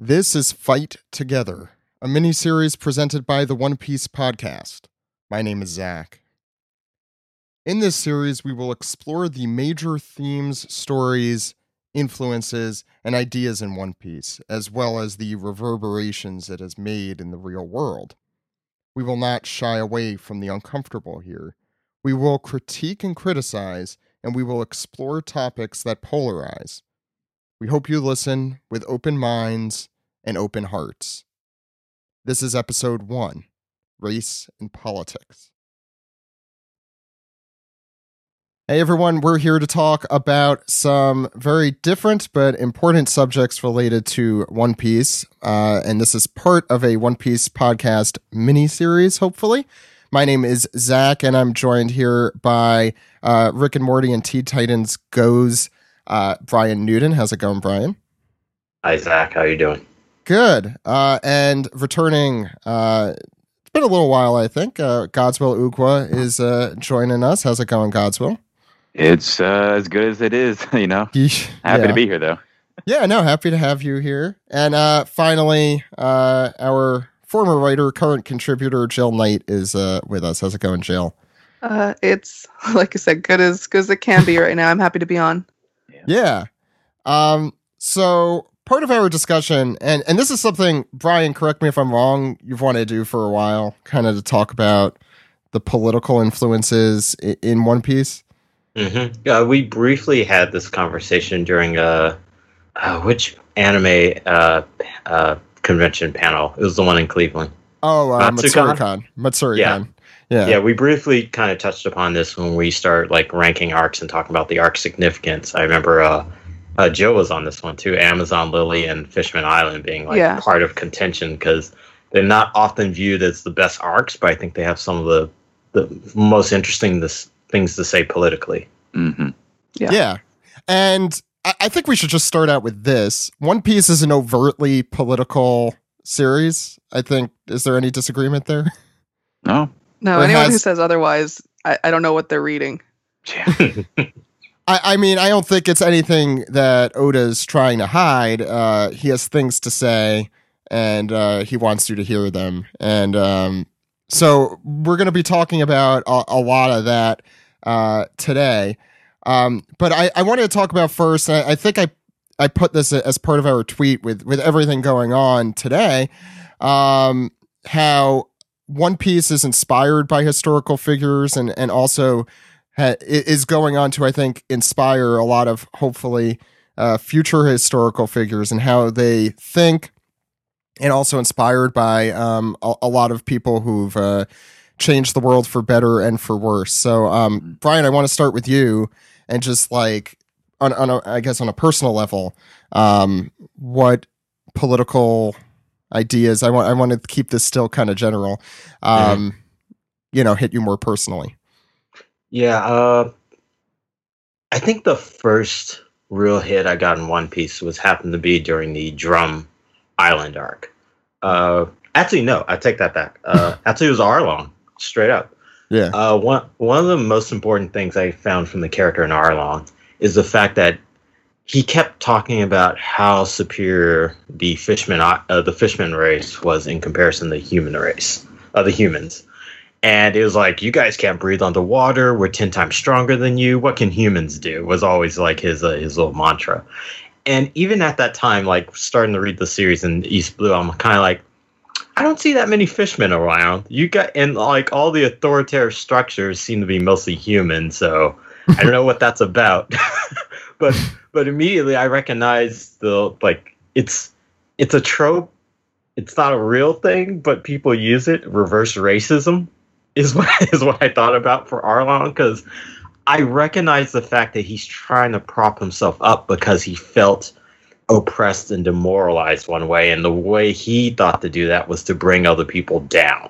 This is Fight Together, a mini series presented by the One Piece podcast. My name is Zach. In this series, we will explore the major themes, stories, influences, and ideas in One Piece, as well as the reverberations it has made in the real world. We will not shy away from the uncomfortable here. We will critique and criticize, and we will explore topics that polarize. We hope you listen with open minds and open hearts. This is episode one Race and Politics. Hey everyone, we're here to talk about some very different but important subjects related to One Piece. Uh, and this is part of a One Piece podcast mini series, hopefully. My name is Zach, and I'm joined here by uh, Rick and Morty and Teen Titans Goes uh, Bryan Newton. How's it going, Bryan? Hi, Zach. How you doing? Good. Uh, and returning, uh, it's been a little while, I think. Uh, Godswill Ugwa is uh, joining us. How's it going, Godswill? It's uh, as good as it is, you know. Yeesh. Happy Yeah. to be here, though. Yeah, no, happy to have you here. And uh, finally, uh, our former writer, current contributor, Jill Knight, is uh, with us. How's it going, Jill? Uh, it's like I said, good as good as it can be right now. I'm happy to be on. Yeah. Um, so part of our discussion, and, and this is something, Bryan, correct me if I'm wrong, you've wanted to do for a while, kind of to talk about the political influences in, in One Piece. Mm-hmm. Uh, we briefly had this conversation during uh, uh which anime uh, uh, convention panel? It was the one in Cleveland. Oh, uh, Matsukan? Matsuricon. Matsuricon. Yeah. Yeah. Yeah, we briefly kind of touched upon this when we start like ranking arcs and talking about the arc significance. I remember uh, uh, Joe was on this one too. Amazon Lily and Fishman Island being like Yeah. part of contention because they're not often viewed as the best arcs, but I think they have some of the the most interesting this, things to say politically. hmm Yeah. Yeah. And I, I think we should just start out with this. One Piece is an overtly political series. I think. Is there any disagreement there? No. No, Or anyone who says otherwise, I, I don't know what they're reading. Yeah. I, I mean, I don't think it's anything that Oda's trying to hide. Uh, he has things to say, and uh, he wants you to hear them. And um, so we're going to be talking about a, a lot of that uh, today. Um, but I, I wanted to talk about first. I, I think I I put this as part of our tweet with with everything going on today. Um, how One Piece is inspired by historical figures and and also ha- is going on to I think inspire a lot of hopefully uh, future historical figures and how they think, and also inspired by um, a, a lot of people who've uh, changed the world for better and for worse. So, um, Bryan, I want to start with you and just like on, on a, I guess on a personal level, um, what political ideas I want I want to keep this still kind of general. Um, You know, hit you more personally. Yeah, uh, I think the first real hit I got in One Piece was happened to be during the Drum Island arc. Uh, actually, no, I take that back. Uh, actually, it was Arlong, straight up. Yeah. Uh, one one of the most important things I found from the character in Arlong is the fact that he kept talking about how superior the fishman uh, the fishman race was in comparison to the human race, uh, the humans. And it was like, you guys can't breathe underwater. We're ten times stronger than you. What can humans do? Was always like his uh, his little mantra. And even at that time, like starting to read the series in East Blue, I'm kind of like, I don't see that many fishmen around. You got and like all the authoritarian structures seem to be mostly human. So I don't know what that's about. but but immediately I recognize the like it's it's a trope. It's not a real thing, but people use it. Reverse racism is what is what I thought about for Arlong because I recognize the fact that he's trying to prop himself up because he felt oppressed and demoralized one way, and the way he thought to do that was to bring other people down.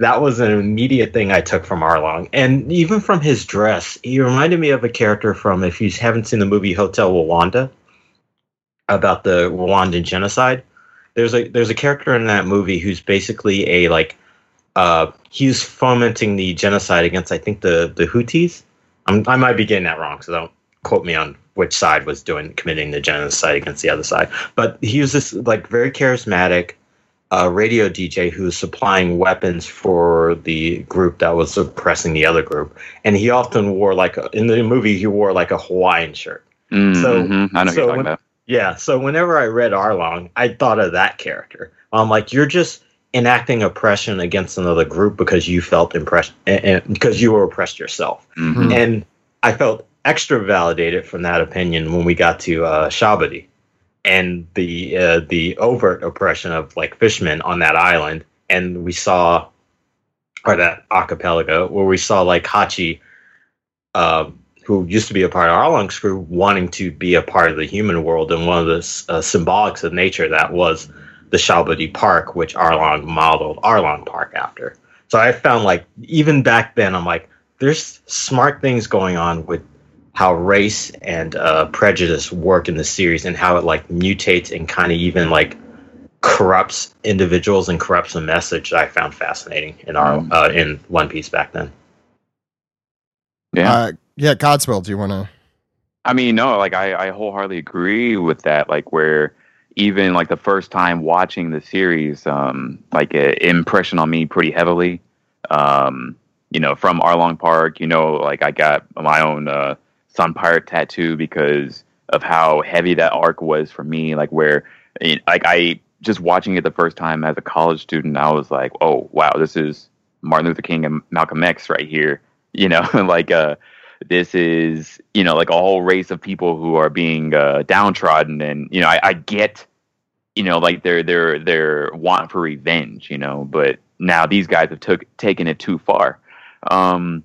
That was an immediate thing I took from Arlong, and even from his dress, he reminded me of a character from if you haven't seen the movie Hotel Rwanda about the Rwandan genocide. There's a there's a character in that movie who's basically a like uh, he's fomenting the genocide against I think the the Hutus. I'm, I might be getting that wrong, so don't quote me on which side was doing committing the genocide against the other side. But he was this like very charismatic uh, radio DJ who was supplying weapons for the group that was oppressing the other group, and he often wore like a, in the movie he wore like a Hawaiian shirt. Mm, So- mhm. I know so you're talking when- about. Yeah, so whenever I read Arlong, I thought of that character. I'm like, you're just enacting oppression against another group because you felt impressed and, and because you were oppressed yourself. Mhm. And I felt extra validated from that opinion when we got to uh, Shabadi and the uh, the overt oppression of like fishermen on that island, and we saw or that archipelago where we saw like Hachi, uh, who used to be a part of Arlong's crew, wanting to be a part of the human world, and one of the uh, symbolics of nature that was the Shabadi Park, which Arlong modeled Arlong Park after. So I found like even back then, I'm like, there's smart things going on with how race and uh, prejudice work in the series and how it like mutates and kind of even like corrupts individuals and corrupts the message that I found fascinating in our Mm. uh, in One Piece back then. Yeah. Uh, yeah, Godswill, do you want to? I mean, no, like I, I wholeheartedly agree with that. Like where even like the first time watching the series, um, like it impression on me pretty heavily. Um, you know, from Arlong Park, you know, like I got my own uh, Sun Pirate tattoo because of how heavy that arc was for me. Like where, like I just watching it the first time as a college student, I was like, oh wow, this is Martin Luther King and Malcolm X right here. You know, like uh, this is you know like a whole race of people who are being uh, downtrodden, and you know I, I get you know like their their their want for revenge, you know, but now these guys have took taken it too far. Um,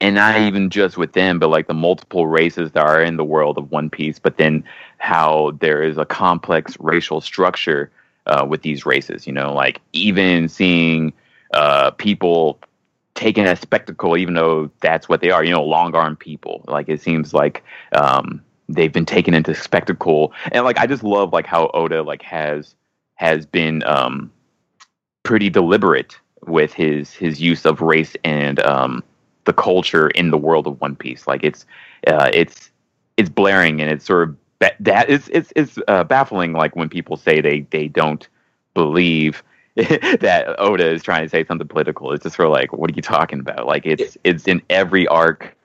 and not even just with them, but like the multiple races that are in the world of One Piece, but then how there is a complex racial structure uh, with these races. You know, like even seeing uh, people taken as spectacle, even though that's what they are. You know, long arm people. Like it seems like um, they've been taken into spectacle, and like I just love like how Oda like has has been um, pretty deliberate with his his use of race and um, the culture in the world of One Piece. Like it's uh, it's it's blaring and it's sort of ba- that it's it's it's uh, baffling. Like when people say they they don't believe that Oda is trying to say something political. It's just sort of like, what are you talking about? Like it's it's in every arc.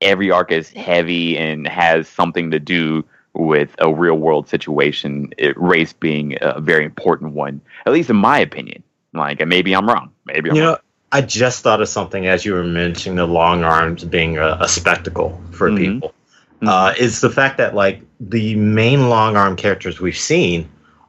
Every arc is heavy and has something to do with a real world situation. It, race being a very important one, at least in my opinion. Like, maybe I'm wrong. Maybe I'm You wrong. know, I just thought of something as you were mentioning the long arms being a, a spectacle for Mhm. people. Uh, is the fact that like the main long arm characters we've seen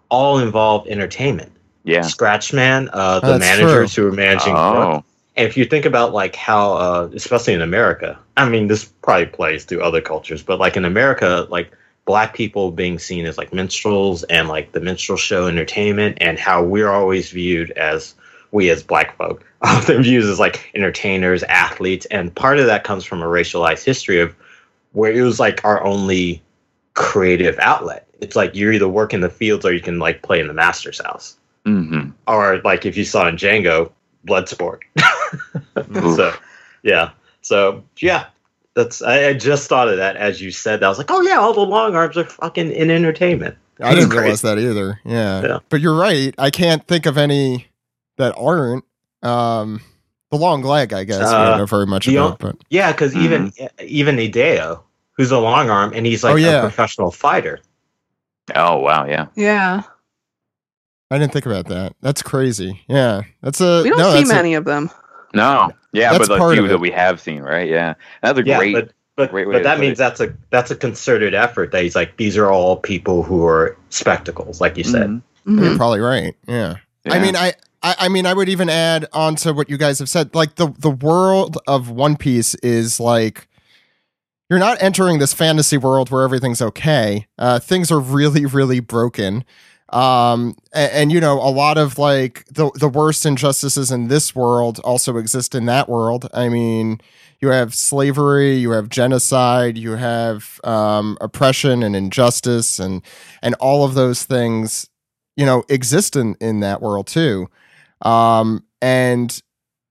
all involve entertainment. Yeah. Scratchman, uh, the Oh, that's managers who are managing. Oh. And if you think about like how, uh, especially in America, I mean, this probably plays to other cultures, but like in America, like black people being seen as like minstrels and like the minstrel show entertainment, and how we're always viewed as we as black folk often viewed as like entertainers, athletes, and part of that comes from a racialized history of where it was like our only creative outlet. It's like you're either work in the fields or you can like play in the master's house, hmm or like if you saw in Django, blood sport. So yeah so yeah that's I, I just thought of that as you said that i was like oh yeah all the long arms are fucking in entertainment I didn't realize that either. Yeah. Yeah. But you're right. I can't think of any that aren't. Um, the long leg, I guess, we Uh, don't know very much the about. But yeah because even even Ideo, who's a long arm and he's like Oh, yeah. a professional fighter Oh wow, yeah. Yeah. I didn't think about that. That's crazy. Yeah. That's a. We don't no, see that's a- many of them. No, yeah, That's but the part few of that we have seen, right? Yeah, that's a yeah great. but but, great but that means it. that's a that's a concerted effort that he's like these are all people who are spectacles like you said Mhm. Mhm. You're probably right. Yeah. I mean, I, I, I mean, I would even add on to what you guys have said. Like the the world of One Piece is like you're not entering this fantasy world where everything's okay. Uh, things are really, really broken. Um, and, and you know, a lot of like the the worst injustices in this world also exist in that world. I mean, you have slavery, you have genocide, you have um, oppression and injustice, and and all of those things you know exist in in that world too um and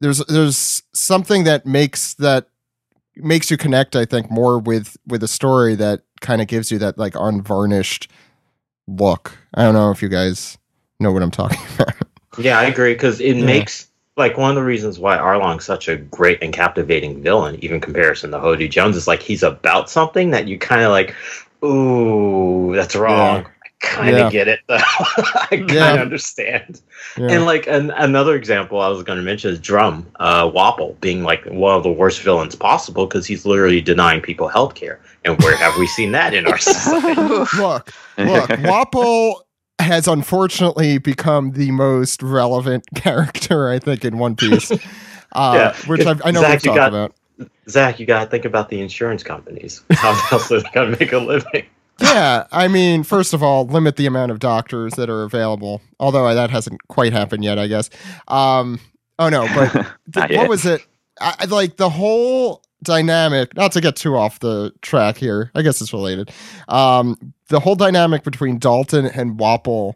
there's there's something that makes that makes you connect i think more with with a story that kind of gives you that like unvarnished look. I don't know if you guys know what I'm talking about. Yeah, I agree because it Yeah. makes like one of the reasons why Arlong's such a great and captivating villain, even comparison to Hody Jones, is like he's about something that you kind of like, ooh, that's wrong. I kind of Yeah. get it though. I kind of Yeah. understand. Yeah. And like an, another example I was going to mention is Drum uh, Wapol being like one of the worst villains possible because he's literally denying people health care. And where have we seen that in our society? look, look, Wapol has unfortunately become the most relevant character, I think, in One Piece. Uh, Yeah, which I've, I know Zach, we've talked got- about. Zach, you got to think about the insurance companies. How else are they going to make a living? Yeah, I mean, first of all, limit the amount of doctors that are available. Although that hasn't quite happened yet, I guess. Um, oh no, but what was it? I, like the whole dynamic. Not to get too off the track here. I guess it's related. Um, the whole dynamic between Dalton and Wapol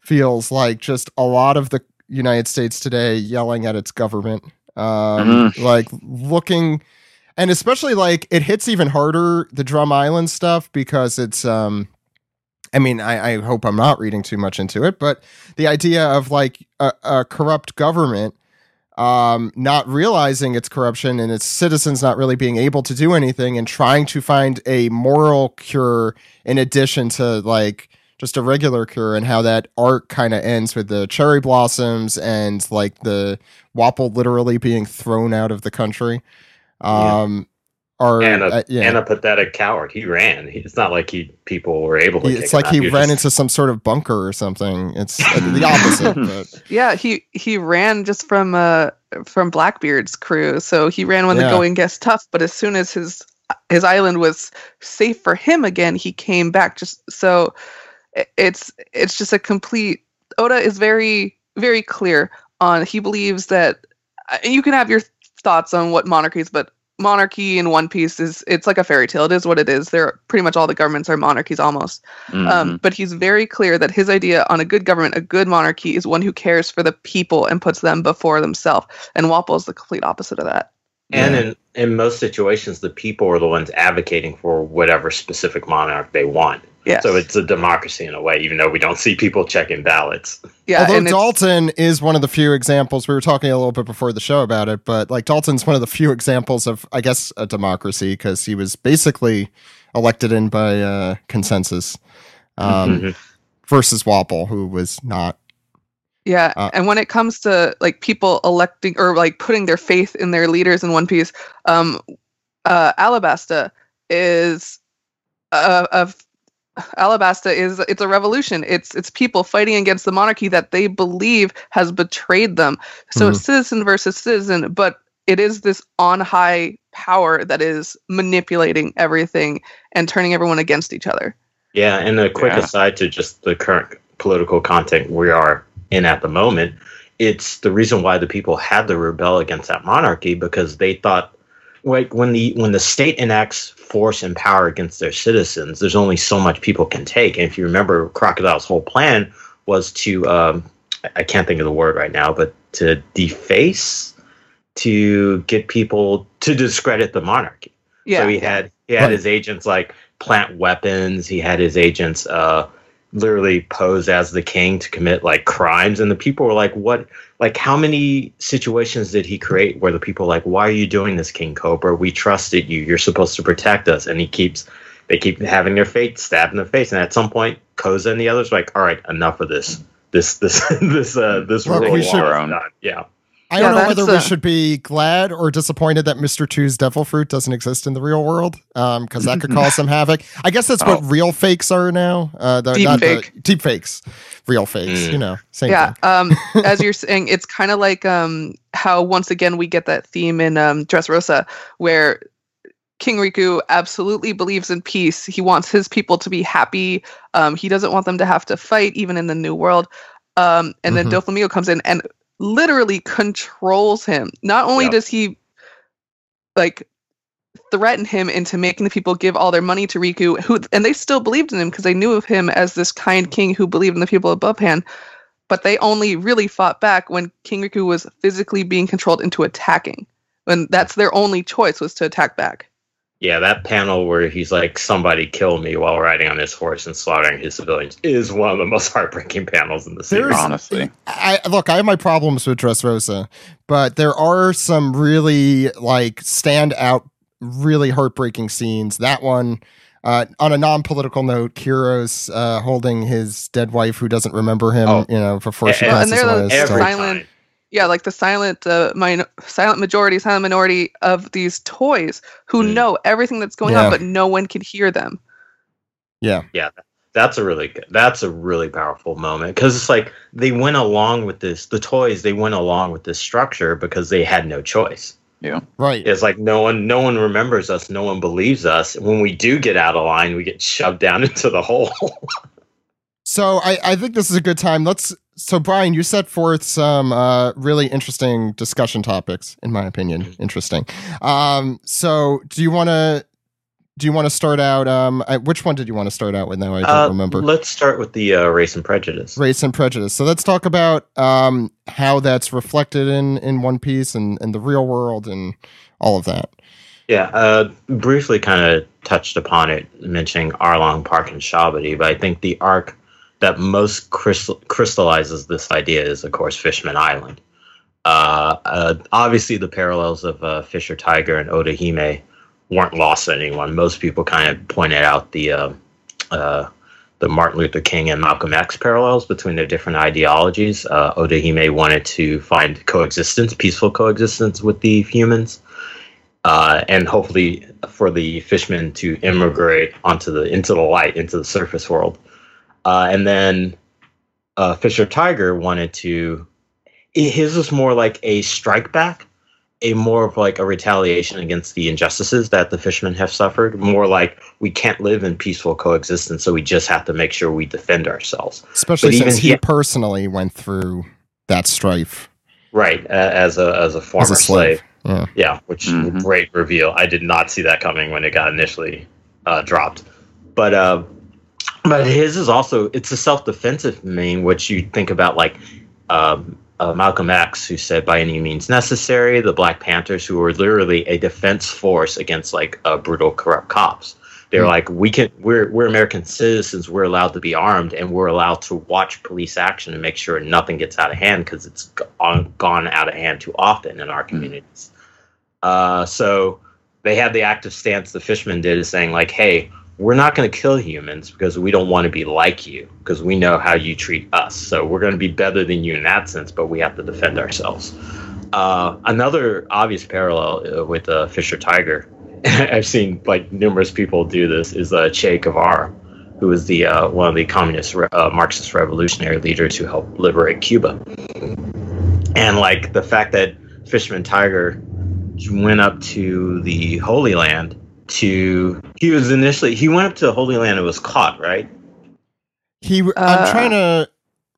feels like just a lot of the United States today yelling at its government. Um, like looking and especially like it hits even harder the drum island stuff because it's um i mean i, I hope i'm not reading too much into it but the idea of like a, a corrupt government um not realizing its corruption and its citizens not really being able to do anything and trying to find a moral cure in addition to like just a regular cure and how that arc kind of ends with the cherry blossoms and like the Wapol literally being thrown out of the country. Um, or And a, uh, yeah, and a pathetic coward. He ran. He, it's not like he people were able to. He- it's like out. he ran just- into some sort of bunker or something. It's uh, the opposite. But Yeah, he he ran just from uh from Blackbeard's crew. So he ran when Yeah. the going gets tough, but as soon as his his island was safe for him again, he came back just so it's it's just a complete Oda is very very clear on he believes that uh, you can have your thoughts on what monarchies but monarchy in one piece is it's like a fairy tale it is what it is there pretty much all the governments are monarchies almost Mhm. um, but he's very clear that his idea on a good government, a good monarchy, is one who cares for the people and puts them before themselves. And Wapol is the complete opposite of that. And Yeah. in in most situations, the people are the ones advocating for whatever specific monarch they want. Yes. So it's a democracy in a way, even though we don't see people checking ballots. yeah, although Dalton is one of the few examples, we were talking a little bit before the show about it, but like Dalton's one of the few examples of, I guess, a democracy because he was basically elected in by uh, consensus um, Mhm. versus Wapol, who was not. Yeah, Uh, and when it comes to like people electing or like putting their faith in their leaders in One Piece, um, uh, Alabasta is uh, of Alabasta is it's a revolution. It's it's people fighting against the monarchy that they believe has betrayed them. So it's citizen versus citizen, but it is this on high power that is manipulating everything and turning everyone against each other. Yeah, and a quick Yeah. aside to just the current political content we are in at the moment, it's the reason why the people had to rebel against that monarchy because they thought like when the when the state enacts force and power against their citizens, there's only so much people can take. And if you remember, Crocodile's whole plan was to um, I- I can't think of the word right now, but to deface, to get people to discredit the monarchy. Yeah. So he had he had Right. his agents like plant weapons. He had his agents uh, literally pose as the king to commit like crimes, and the people were like, "What? Like, how many situations did he create where the people were like, why are you doing this, King Cobra? We trusted you. You're supposed to protect us." And he keeps they keep having their fate stabbed in the face, and at some point, Koza and the others were like, "All right, enough of this." This this this uh this Well, rule should-. Yeah. I Yeah, don't know whether we uh, should be glad or disappointed that Mr. Two's Devil Fruit doesn't exist in the real world, because that could cause some havoc. I guess that's what Oh. real fakes are now. Uh, the, Deep not the- deep fakes, real fakes. Mm. You know, same yeah thing. um as you're saying it's kind of like um how once again we get that theme in um dressrosa where king riku absolutely believes in peace he wants his people to be happy um he doesn't want them to have to fight even in the new world um and then Mhm. doflamingo comes in and literally controls him not only Yep. does he like threaten him into making the people give all their money to Riku, who and they still believed in him because they knew of him as this kind king who believed in the people above hand. But they only really fought back when King Riku was physically being controlled into attacking. When that's their only choice was to attack back. Yeah, that panel where he's like, "Somebody kill me" while riding on his horse and slaughtering his civilians is one of the most heartbreaking panels in the series. There's- honestly. I look, I have my problems with Dressrosa, but there are some really like stand out, really heartbreaking scenes. That one, uh, on a non-political note, Kyros uh, holding his dead wife who doesn't remember him, Oh. you know, before she Yeah, and passes they're away. Every still- silent- time. Yeah, like the silent uh, min- silent majority, silent minority of these toys who Mm. know everything that's going Yeah. on, but no one can hear them. yeah, yeah, That's a really good. That's a really powerful moment because it's like they went along with this. The toys they went along with this structure because they had no choice. Yeah, right. It's like no one, no one remembers us. No one believes us. When we do get out of line, we get shoved down into the hole. So I, I think this is a good time. Let's. So Bryan, you set forth some uh, really interesting discussion topics, in my opinion. Mm-hmm. Interesting. Um, so do you want to? Do you want to start out? Um, I, which one did you want to start out with? Now I don't Uh, remember. Let's start with the uh, race and prejudice. race and prejudice. So let's talk about um, how that's reflected in in One Piece and, and the real world and all of that. Yeah, uh, briefly kind of touched upon it, mentioning Arlong Park and Shabadi, but I think the arc that most crystal- crystallizes this idea is, of course, Fishman Island. Uh, uh, obviously, the parallels of uh, Fisher Tiger and Otohime weren't lost on anyone. Most people kind of pointed out the uh, uh, the Martin Luther King and Malcolm X parallels between their different ideologies. Uh, Otohime wanted to find coexistence, peaceful coexistence with the humans uh, and hopefully for the fishmen to immigrate onto the into the light, into the surface world. Uh, and then uh, Fisher Tiger wanted to. His was more like a strike back, a more of like a retaliation against the injustices that the fishermen have suffered. More like we can't live in peaceful coexistence, so we just have to make sure we defend ourselves. Especially But even since he he- personally went through that strife Right, uh, as a as a former as a slave. slave. Yeah. Yeah, which Mhm. great reveal. I did not see that coming when it got initially uh, dropped. But uh, but his is also it's a self defensive mean, which you think about like um, uh, Malcolm X, who said by any means necessary. The Black Panthers, who were literally a defense force against like uh, brutal, corrupt cops. They're Mm. like, we can, we're we're American citizens. We're allowed to be armed, and we're allowed to watch police action and make sure nothing gets out of hand because it's gone, gone out of hand too often in our communities. Uh, so they had the active stance the fishermen did, is saying like, hey, we're not going to kill humans because we don't want to be like you because we know how you treat us. So we're going to be better than you in that sense, but we have to defend ourselves. Uh, another obvious parallel uh, with uh, Fisher Tiger, I've seen like numerous people do this, is uh, Che Guevara, who was the uh, one of the communist uh, Marxist revolutionary leaders who helped liberate Cuba. And like the fact that Fishman Tiger went up to the Holy Land to he was initially he went up to the Holy Land and was caught, right? He. I'm Uh, trying to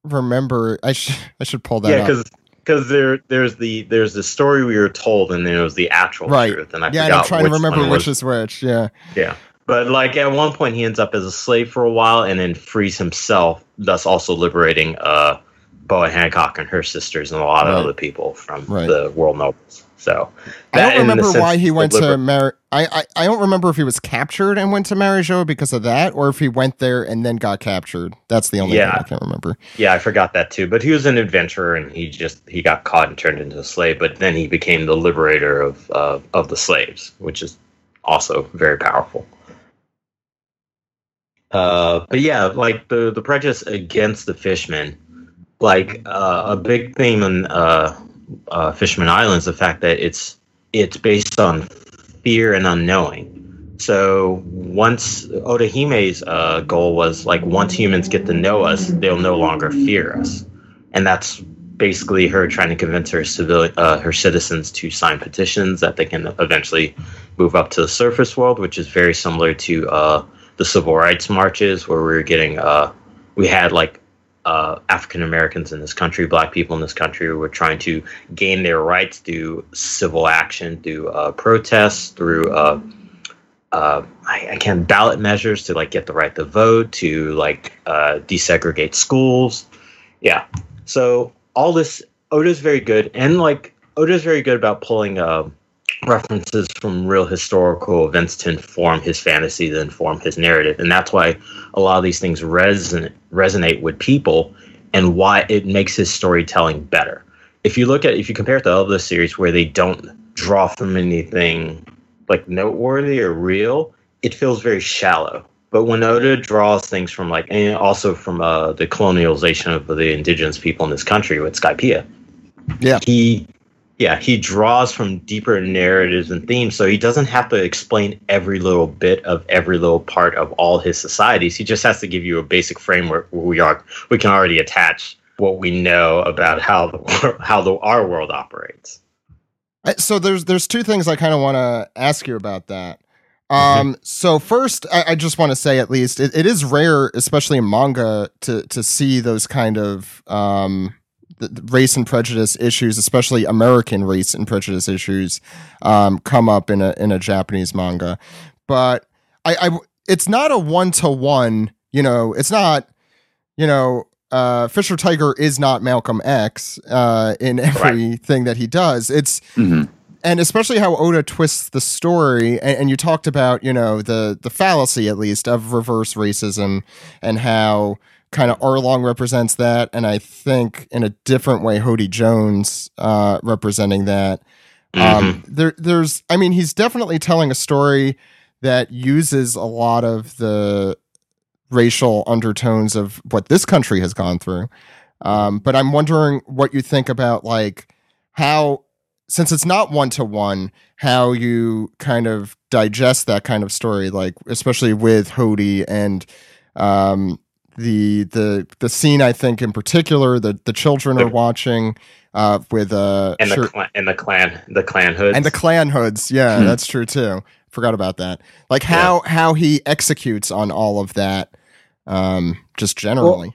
remember. I should. I should pull that yeah, because because there there's the there's the story we were told and then it was the actual Right. truth, and I Yeah, forgot I'm trying to remember which is which. Yeah. Yeah. But like at one point he ends up as a slave for a while and then frees himself, thus also liberating uh Boa Hancock and her sisters and a lot of other people from Right. the world nobles. So I don't remember why he went to Mar. I, I I don't remember if he was captured and went to Mary Geoise because of that, or if he went there and then got captured. That's the only Yeah. thing I can't remember. Yeah, I forgot that too. But he was an adventurer, and he just he got caught and turned into a slave. But then he became the liberator of uh, of the slaves, which is also very powerful. Uh, but yeah, like the the prejudice against the fishmen, like uh, a big theme in uh, uh, Fishman Island is the fact that it's it's based on fear and unknowing. So once Otohime's uh, goal was like once humans get to know us, they'll no longer fear us, and that's basically her trying to convince her civil uh, her citizens to sign petitions that they can eventually move up to the surface world, which is very similar to uh, the civil rights marches where we were getting uh, we had like uh, African Americans in this country, black people in this country were trying to gain their rights through civil action, through uh, protests, through uh, uh, I, I can ballot measures to like get the right to vote, to like uh, desegregate schools. Yeah. So all this Oda's very good, and like Oda's very good about pulling uh, references from real historical events to inform his fantasy, to inform his narrative, and that's why a lot of these things resonate resonate with people, and why it makes his storytelling better. If you look at if you compare it to other series where they don't draw from anything like noteworthy or real, it feels very shallow. But when Oda draws things from like, and also from uh, the colonialization of the indigenous people in this country with Skypiea, Yeah. he, yeah, he draws from deeper narratives and themes, so he doesn't have to explain every little bit of every little part of all his societies. He just has to give you a basic framework where we are, we can already attach what we know about how the how the our world operates. So there's there's two things I kind of want to ask you about that. Um, so first, I, I just want to say at least it, it is rare, especially in manga, to to see those kind of um, race and prejudice issues, especially American race and prejudice issues, um, come up in a in a Japanese manga. But I, I it's not a one to one. You know, it's not. You know, uh, Fisher Tiger is not Malcolm X uh, in everything that he does. It's Mhm. and especially how Oda twists the story, and, and you talked about you know the the fallacy at least of reverse racism and how kind of Arlong represents that, and I think in a different way Hody Jones uh, representing that. Um, there, there's, I mean, he's definitely telling a story that uses a lot of the racial undertones of what this country has gone through. Um, but I'm wondering what you think about like how, since it's not one to one, how you kind of digest that kind of story, like especially with Hody and um, the the the scene I think in particular that the children are watching uh, with uh and the Shir- clan, and the clan the clan hoods. And the clan hoods. Yeah Hmm. that's true too. Forgot about that. Like how how he executes on all of that um just generally.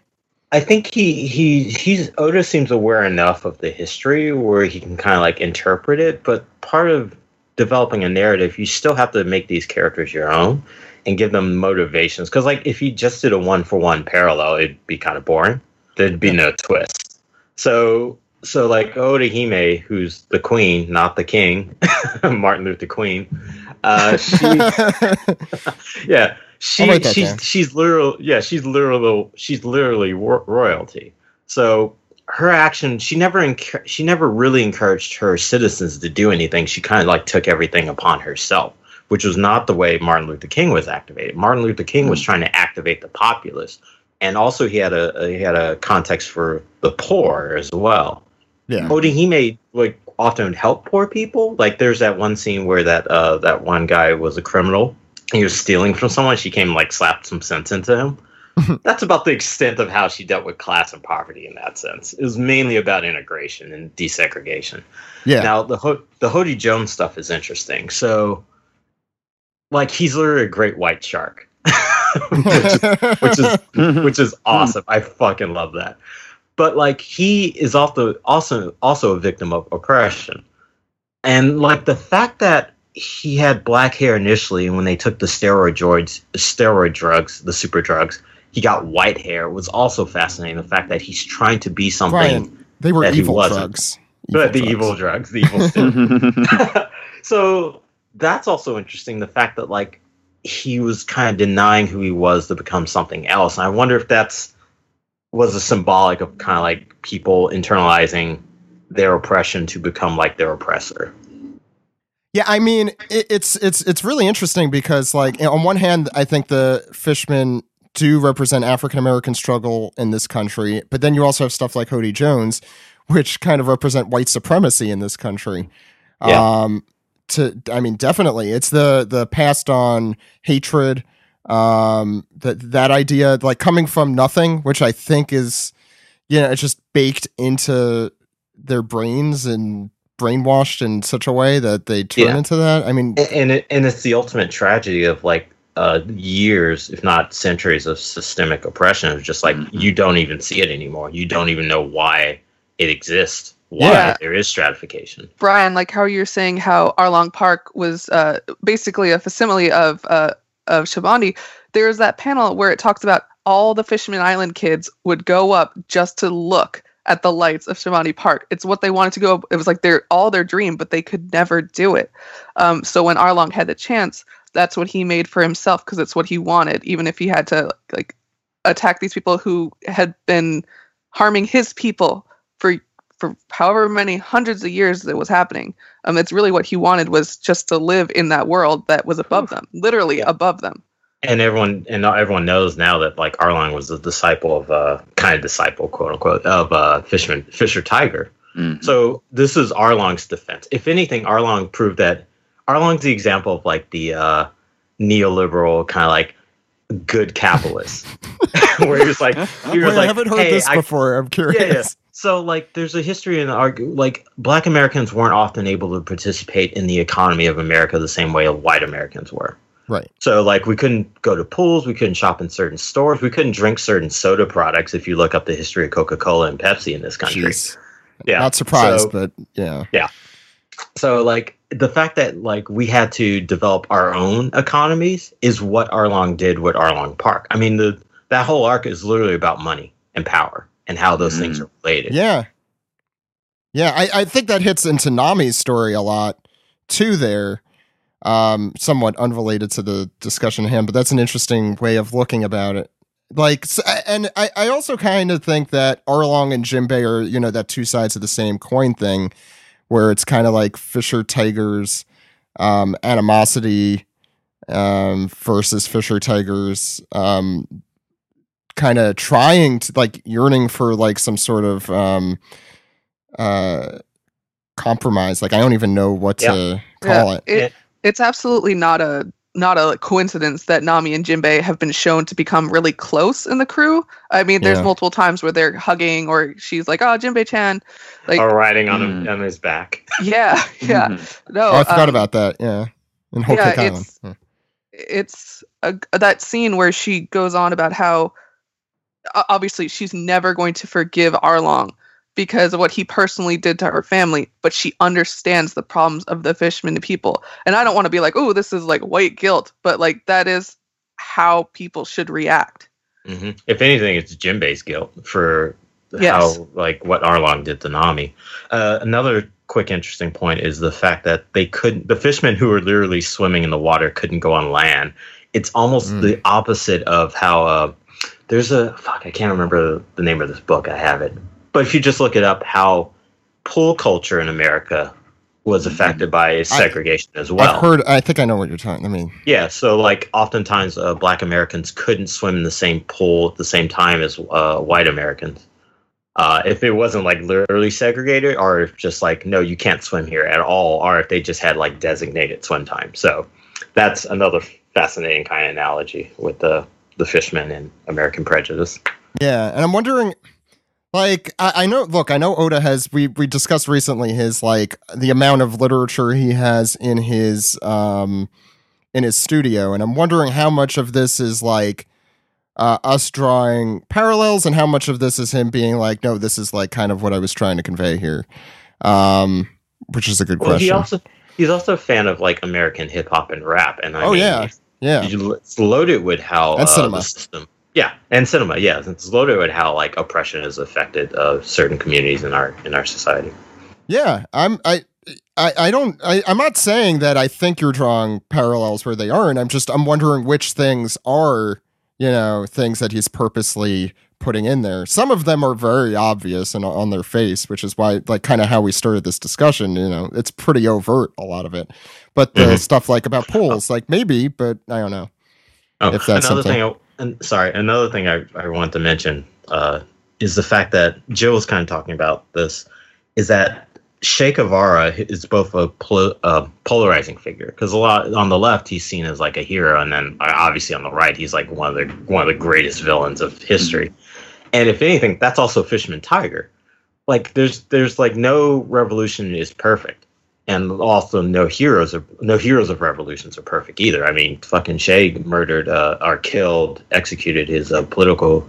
I think he he he's Oda seems aware enough of the history where he can kind of like interpret it, but part of developing a narrative, you still have to make these characters your own and give them motivations. Because like if you just did a one for one parallel, it'd be kind of boring. There'd be no twist. So so like Otohime, who's the queen, not the king, Martin Luther Queen. Uh, she yeah, she I'll write that she's down. she's literal yeah she's literal she's literally ro- royalty. So her action she never enc- she never really encouraged her citizens to do anything. She kind of like took everything upon herself, which was not the way Martin Luther King was activated. Martin Luther King was trying to activate the populace, and also he had a, he had a context for the poor as well. yeah Otohime like often help poor people. Like there's that one scene where that uh that one guy was a criminal. He was stealing from someone. She came like slapped some sense into him. That's about the extent of how she dealt with class and poverty in that sense. It was mainly about integration and desegregation. yeah Now the Ho- the Hody Jones stuff is interesting. So, like, he's literally a great white shark, which, which is which is awesome. I fucking love that. But like he is also also also a victim of oppression. And like the fact that he had black hair initially and when they took the steroid drugs steroid drugs, the super drugs, he got white hair was also fascinating. The fact that he's trying to be something Bryan, they were that he evil wasn't. drugs but the drugs. evil drugs, the evil steroids. so that's also interesting. The fact that like he was kind of denying who he was to become something else, and I wonder if that's was a symbolic of kind of like people internalizing their oppression to become like their oppressor. Yeah, I mean, it, it's it's it's really interesting because, like, on one hand, I think the fishmen do represent African American struggle in this country, but then you also have stuff like Hody Jones, which kind of represent white supremacy in this country. Yeah. Um, to I mean, definitely, it's the the passed on hatred. Um, that that idea, like coming from nothing, which I think is, you know, it's just baked into their brains and brainwashed in such a way that they turn Yeah. into that. I mean, And and, it, and it's the ultimate tragedy of like uh, years, if not centuries, of systemic oppression. It's just like Mhm. you don't even see it anymore. You don't even know why it exists. Why Yeah. there is stratification. Bryan, like how you're saying how Arlong Park was uh, basically a facsimile of uh, of Shabandi. There's that panel where it talks about all the Fisherman Island kids would go up just to look at the lights of Shivani Park. It's what they wanted to go. It was like their all their dream, but they could never do it. Um, so when Arlong had the chance, that's what he made for himself because it's what he wanted, even if he had to like attack these people who had been harming his people for for however many hundreds of years it was happening. Um, it's really what he wanted was just to live in that world that was above them, literally Yeah. above them. and everyone and everyone knows now that like Arlong was a disciple of uh kind of disciple quote unquote of uh Fisherman Fisher Tiger. Mhm. So this is Arlong's defense. If anything, Arlong proved that Arlong's the example of like the uh neoliberal kind of like good capitalist, where he was like he was Wait, I haven't heard hey, this I before. I'm curious. yeah, yeah. So like there's a history in argue like black Americans weren't often able to participate in the economy of America the same way white Americans were. Right. So like we couldn't go to pools, we couldn't shop in certain stores, we couldn't drink certain soda products if you look up the history of Coca-Cola and Pepsi in this country. Jeez. Yeah. Not surprised, So- but yeah yeah. So like the fact that like we had to develop our own economies is what Arlong did with Arlong Park. I mean the that whole arc is literally about money and power and how those things Mm. are related. Yeah. Yeah, I, I think that hits into Nami's story a lot too there. Um, somewhat unrelated to the discussion at hand, but that's an interesting way of looking about it. Like, and I, I also kind of think that Arlong and Jimbei are, you know, that two sides of the same coin thing, where it's kind of like Fisher Tigers, um, animosity, um, versus Fisher Tigers, um, kind of trying to like yearning for like some sort of um uh compromise like i don't even know what to call it It, it's absolutely not a not a coincidence that Nami and Jinbei have been shown to become really close in the crew. I mean, there's Yeah. multiple times where they're hugging, or she's like, "Oh, Jinbei Chan," like, or riding on him Mm. on his back. yeah, yeah. Mhm. No, oh i forgot um, about that yeah in whole yeah, Cake Island. it's- Yeah. it's a, that scene where she goes on about how o- obviously she's never going to forgive Arlong because of what he personally did to her family, but she understands the problems of the Fishman people. And I don't want to be like, oh, this is like white guilt, but like that is how people should react. hmm If anything, it's Jinbei's guilt for Yes. how like what Arlong did to Nami. Uh, another quick interesting point is the fact that they couldn't. The fishmen who were literally swimming in the water couldn't go on land. It's almost Mm. the opposite of how. Uh, there's a fuck. I can't remember the name of this book. I have it, but if you just look it up, how pool culture in America was affected by segregation as well. i've heard i think i know what you're talking i mean Yeah, so like oftentimes uh, black Americans couldn't swim in the same pool at the same time as uh, white Americans. Uh, if it wasn't like literally segregated, or if just like no, you can't swim here at all, or if they just had like designated swim time. So that's another fascinating kind of analogy with the the fishmen and American prejudice. Yeah, and I'm wondering, like, I, I know. Look, I know Oda has. We we discussed recently his like the amount of literature he has in his um in his studio, and I'm wondering how much of this is like uh, us drawing parallels, and how much of this is him being like, no, this is like kind of what I was trying to convey here. Um, which is a good Well, he also he's also a fan of like American hip hop and rap, and I Oh, mean, yeah. Yeah, you- it's loaded with how And uh, cinema. system yeah and cinema yeah it's loaded with how like oppression has affected uh, certain communities in our in our society Yeah, I'm I I, I don't I, I'm not saying that I think you're drawing parallels where they aren't. I'm just I'm wondering which things are, you know, things that he's purposely putting in there. Some of them are very obvious and on their face, which is why like kind of how we started this discussion, you know, it's pretty overt a lot of it. But the Mhm. stuff like about pools, like maybe, but I don't know. oh If that's another something. thing I, and sorry another thing I, I want to mention uh, is the fact that Jill was kind of talking about this is that Che Guevara is both a pol- uh, polarizing figure because a lot on the left he's seen as like a hero, and then uh, obviously on the right he's like one of the one of the greatest villains of history. And if anything, that's also Fishman Tiger. Like there's there's like no revolution is perfect, and also no heroes are no heroes of revolutions are perfect either. I mean, fucking Che murdered uh, or killed, executed his uh, political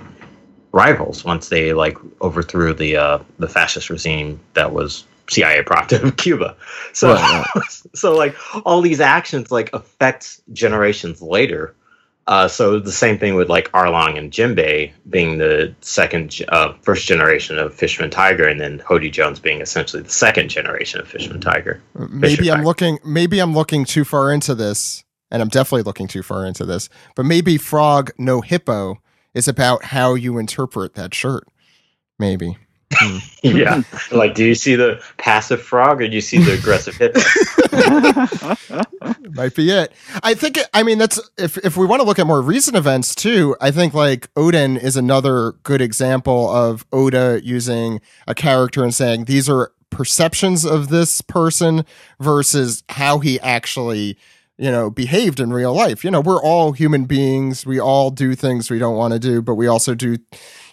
rivals once they like overthrew the uh, the fascist regime that was CIA propped of Cuba. So Right, so like all these actions like affect generations later. Uh, so the same thing with like Arlong and Jimbei being the second, uh, first generation of Fishman Tiger, and then Hody Jones being essentially the second generation of Fishman Tiger. maybe Fisher I'm Tiger. looking maybe I'm looking too far into this, and I'm definitely looking too far into this. But maybe Frog No Hippo is about how you interpret that shirt. Maybe. Hmm. yeah, like do you see the passive frog or do you see the aggressive hippo? might be it. I think. It, I mean, that's if if we want to look at more recent events too. I think like Oden is another good example of Oda using a character and saying these are perceptions of this person versus how he actually you know behaved in real life you know we're all human beings we all do things we don't want to do but we also do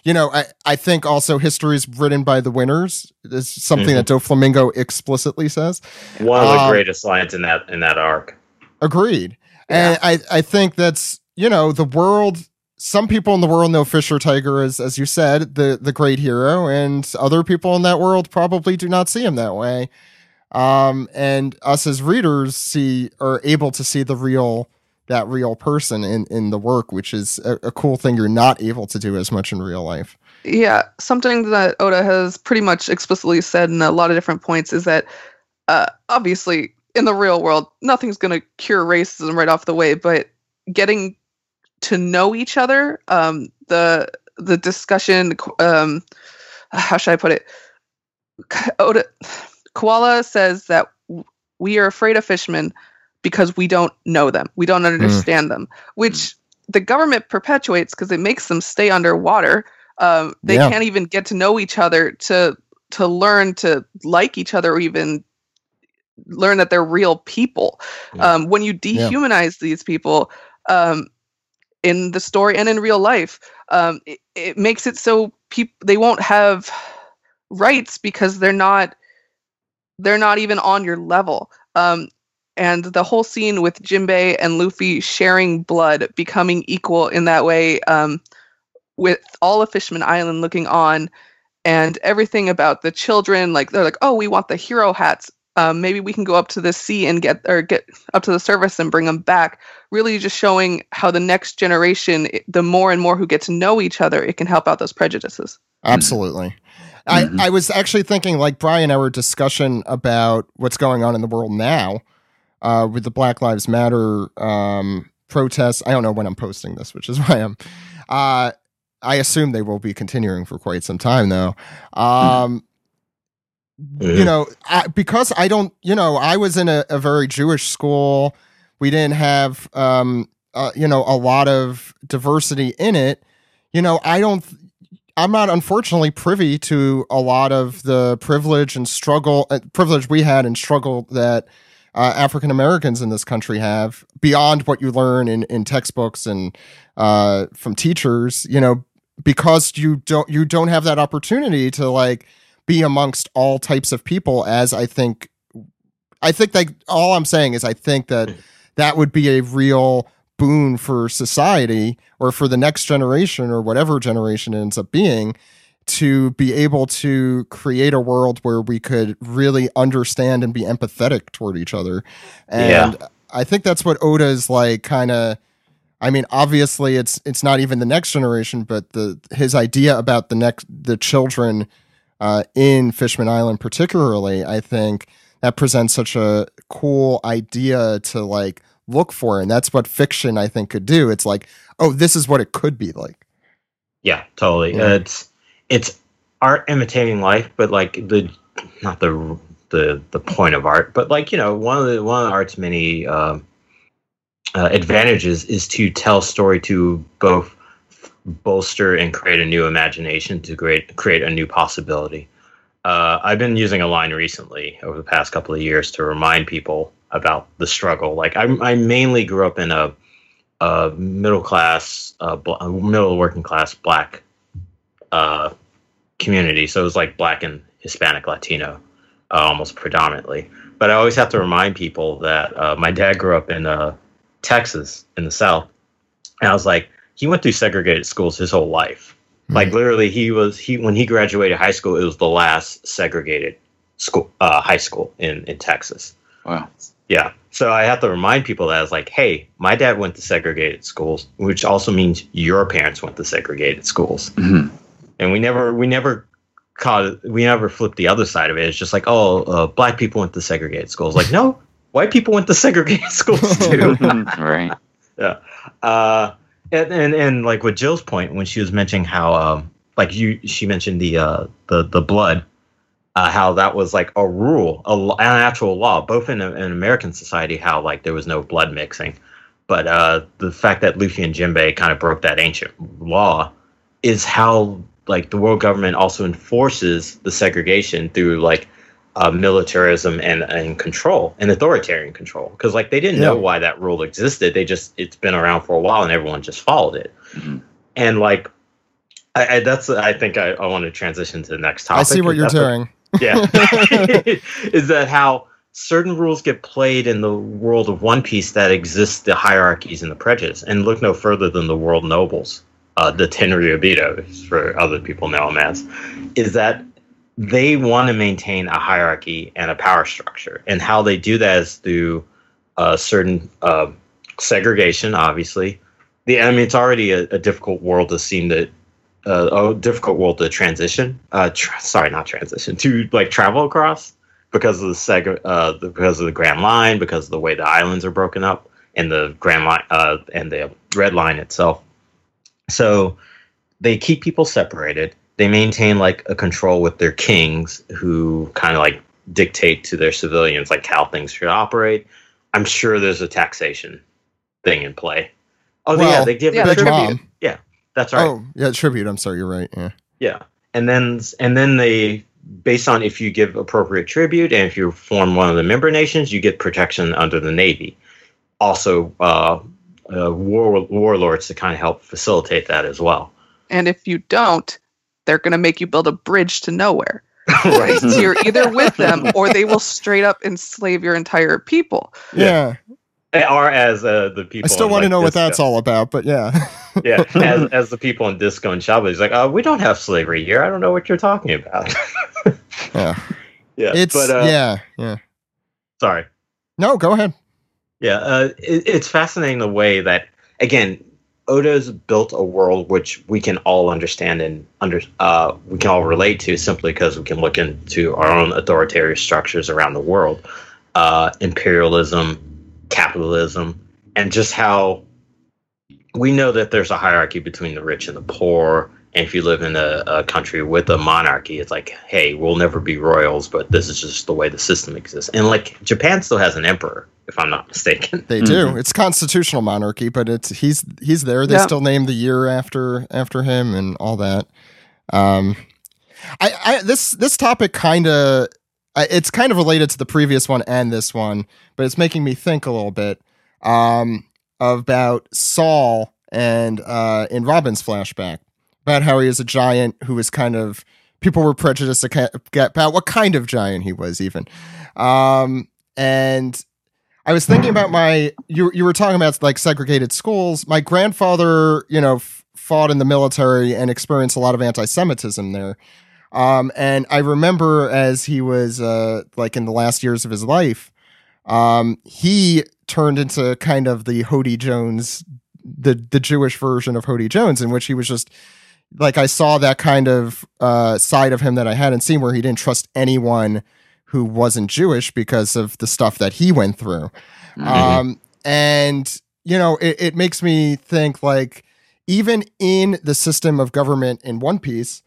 you know i, I think also history is written by the winners it's something Mhm. that doflamingo explicitly says One of the Um, greatest lines in that in that arc. Agreed. And I, I think that's, you know, the world some people in the world know Fisher Tiger as as you said, the the great hero, and other people in that world probably do not see him that way. Um, and us as readers see are able to see the real that real person in in the work, which is a, a cool thing you're not able to do as much in real life. Yeah, something that Oda has pretty much explicitly said in a lot of different points is that uh, obviously in the real world, nothing's going to cure racism right off the way, but getting to know each other, um, the the discussion, um, how should I put it? Oda Koala says that we are afraid of fishermen because we don't know them, we don't understand them, which the government perpetuates because it makes them stay underwater. Um, they Yeah. can't even get to know each other to to learn to like each other or even learn that they're real people. Yeah. um, when you dehumanize these people um, in the story and in real life um, it, it makes it so people they won't have rights because they're not they're not even on your level. Um, and the whole scene with Jinbei and Luffy sharing blood, becoming equal in that way, um, with all of Fishman Island looking on, and everything about the children, like they're like, oh, we want the hero hats. Um, maybe we can go up to the sea and get or get up to the surface and bring them back. Really, just showing how the next generation, the more and more who get to know each other, it can help out those prejudices. Absolutely. Mhm. I, I was actually thinking, like Bryan, our discussion about what's going on in the world now uh, with the Black Lives Matter um, protests. I don't know when I'm posting this, which is why I'm. Uh, I assume they will be continuing for quite some time, though. Um, You know, I, because I don't, you know, I was in a, a very Jewish school. We didn't have, um, uh, you know, a lot of diversity in it. You know, I don't I'm not unfortunately privy to a lot of the privilege and struggle, uh, privilege we had and struggle that uh, African Americans in this country have beyond what you learn in, in textbooks and uh, from teachers. You know, because you don't you don't have that opportunity to like be amongst all types of people. As I think, I think that all I'm saying is I think that that would be a real boon for society or for the next generation or whatever generation it ends up being to be able to create a world where we could really understand and be empathetic toward each other. And I think that's what Oda is like kind of I mean obviously it's it's not even the next generation but the his idea about the next the children uh, in Fishman Island particularly I think that presents such a cool idea to like look for and that's what fiction i think could do it's like oh this is what it could be like Yeah, totally. Yeah. Uh, it's it's art imitating life, but like the not the the the point of art, but like you know one of the one of the art's many um uh, advantages is to tell story to both bolster and create a new imagination to create create a new possibility. Uh, I've been using a line recently over the past couple of years to remind people about the struggle. Like I, I mainly grew up in a uh, middle class, uh, bl- middle working class black uh, community. So it was like black and Hispanic, Latino, uh, almost predominantly. But I always have to remind people that uh, my dad grew up in uh, Texas in the South, and I was like, he went through segregated schools his whole life. Like literally, he was he when he graduated high school, it was the last segregated school, uh, high school in in Texas. Wow. Yeah. So I have to remind people that it's like, hey, my dad went to segregated schools, which also means your parents went to segregated schools. Mhm. And we never we never caught it we never flipped the other side of it. It's just like, oh, uh, black people went to segregated schools. Like, no, white people went to segregated schools too. right. Yeah. Uh, and, and and like with Jill's point when she was mentioning how um like you she mentioned the uh the the blood uh, how that was like a rule a, an actual law both in, in American society how like there was no blood mixing but uh the fact that Luffy and Jinbei kind of broke that ancient law is how like the world government also enforces the segregation through like uh, militarism and, and control and authoritarian control. Because like they didn't know why that rule existed. They just it's been around for a while and everyone just followed it. Mhm. and like I, I that's I think I, I want to transition to the next topic I see what you're what- doing. yeah. Is that how certain rules get played in the world of one piece that exists the hierarchies and the prejudice and look no further than the world nobles uh, the tenryubito for other people know them as is that they want to maintain a hierarchy and a power structure and how they do that is through uh, certain uh, segregation obviously the i mean it's already a, a difficult world to seem to uh, a difficult world to transition. Uh, tra- sorry, not transition to like travel across because of the seg- uh, the, because of the Grand Line, because of the way the islands are broken up, and the Grand Line uh, and the Red Line itself. So they keep people separated. They maintain like a control with their kings, who kind of like dictate to their civilians like how things should operate. I'm sure there's a taxation thing in play. Oh yeah, they give Yeah, them tribute. Mom. That's right. Oh, yeah, tribute. I'm sorry, you're right. Yeah. Yeah, and then and then they based on if you give appropriate tribute and if you form one of the member nations, you get protection under the navy. Also, uh, uh, war warlords to kind of help facilitate that as well. And if you don't, they're going to make you build a bridge to nowhere. right. So you're either with them or they will straight up enslave your entire people. Yeah. Or as uh, the people. I still in, want to like, know what Disco- that's all about, but yeah. Yeah, as, as the people in Disco and Shaba, he's like, uh, we don't have slavery here. I don't know what you're talking about. yeah. yeah, It's but uh, yeah, yeah. sorry. No, go ahead. Yeah, uh, it, it's fascinating the way that again Oda's built a world which we can all understand and under uh, we can all relate to simply because we can look into our own authoritarian structures around the world, uh, imperialism, capitalism, and just how we know that there's a hierarchy between the rich and the poor. And if you live in a, a country with a monarchy, it's like, hey, we'll never be royals, but this is just the way the system exists. And like Japan still has an emperor, if I'm not mistaken. They do. Mhm. It's constitutional monarchy, but it's he's he's there. They Yeah. still name the year after after him and all that. Um, I, I this this topic kind of it's kind of related to the previous one and this one, but it's making me think a little bit um, about Saul and uh, in Robin's flashback about how he is a giant who was kind of people were prejudiced to get about what kind of giant he was even, um, and I was thinking about my you you were talking about like segregated schools. My grandfather, you know, f- fought in the military and experienced a lot of anti-Semitism there. Um, and I remember as he was uh, like in the last years of his life, um, he turned into kind of the Hody Jones, the the Jewish version of Hody Jones, in which he was just like I saw that kind of uh, side of him that I hadn't seen, where he didn't trust anyone who wasn't Jewish because of the stuff that he went through. Mhm. Um, and you know, it, it makes me think like even in the system of government in One Piece,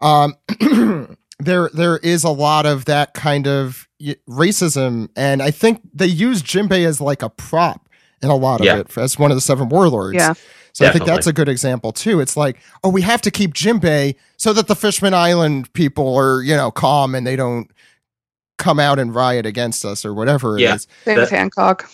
um, there there is a lot of that kind of racism, and I think they use Jinbei as like a prop in a lot of Yeah. it as one of the seven warlords. Yeah. So I think that's a good example too. It's like, oh, we have to keep Jinbei so that the Fishman Island people are, you know, calm and they don't come out and riot against us or whatever it Yeah. is. Same That- with Hancock.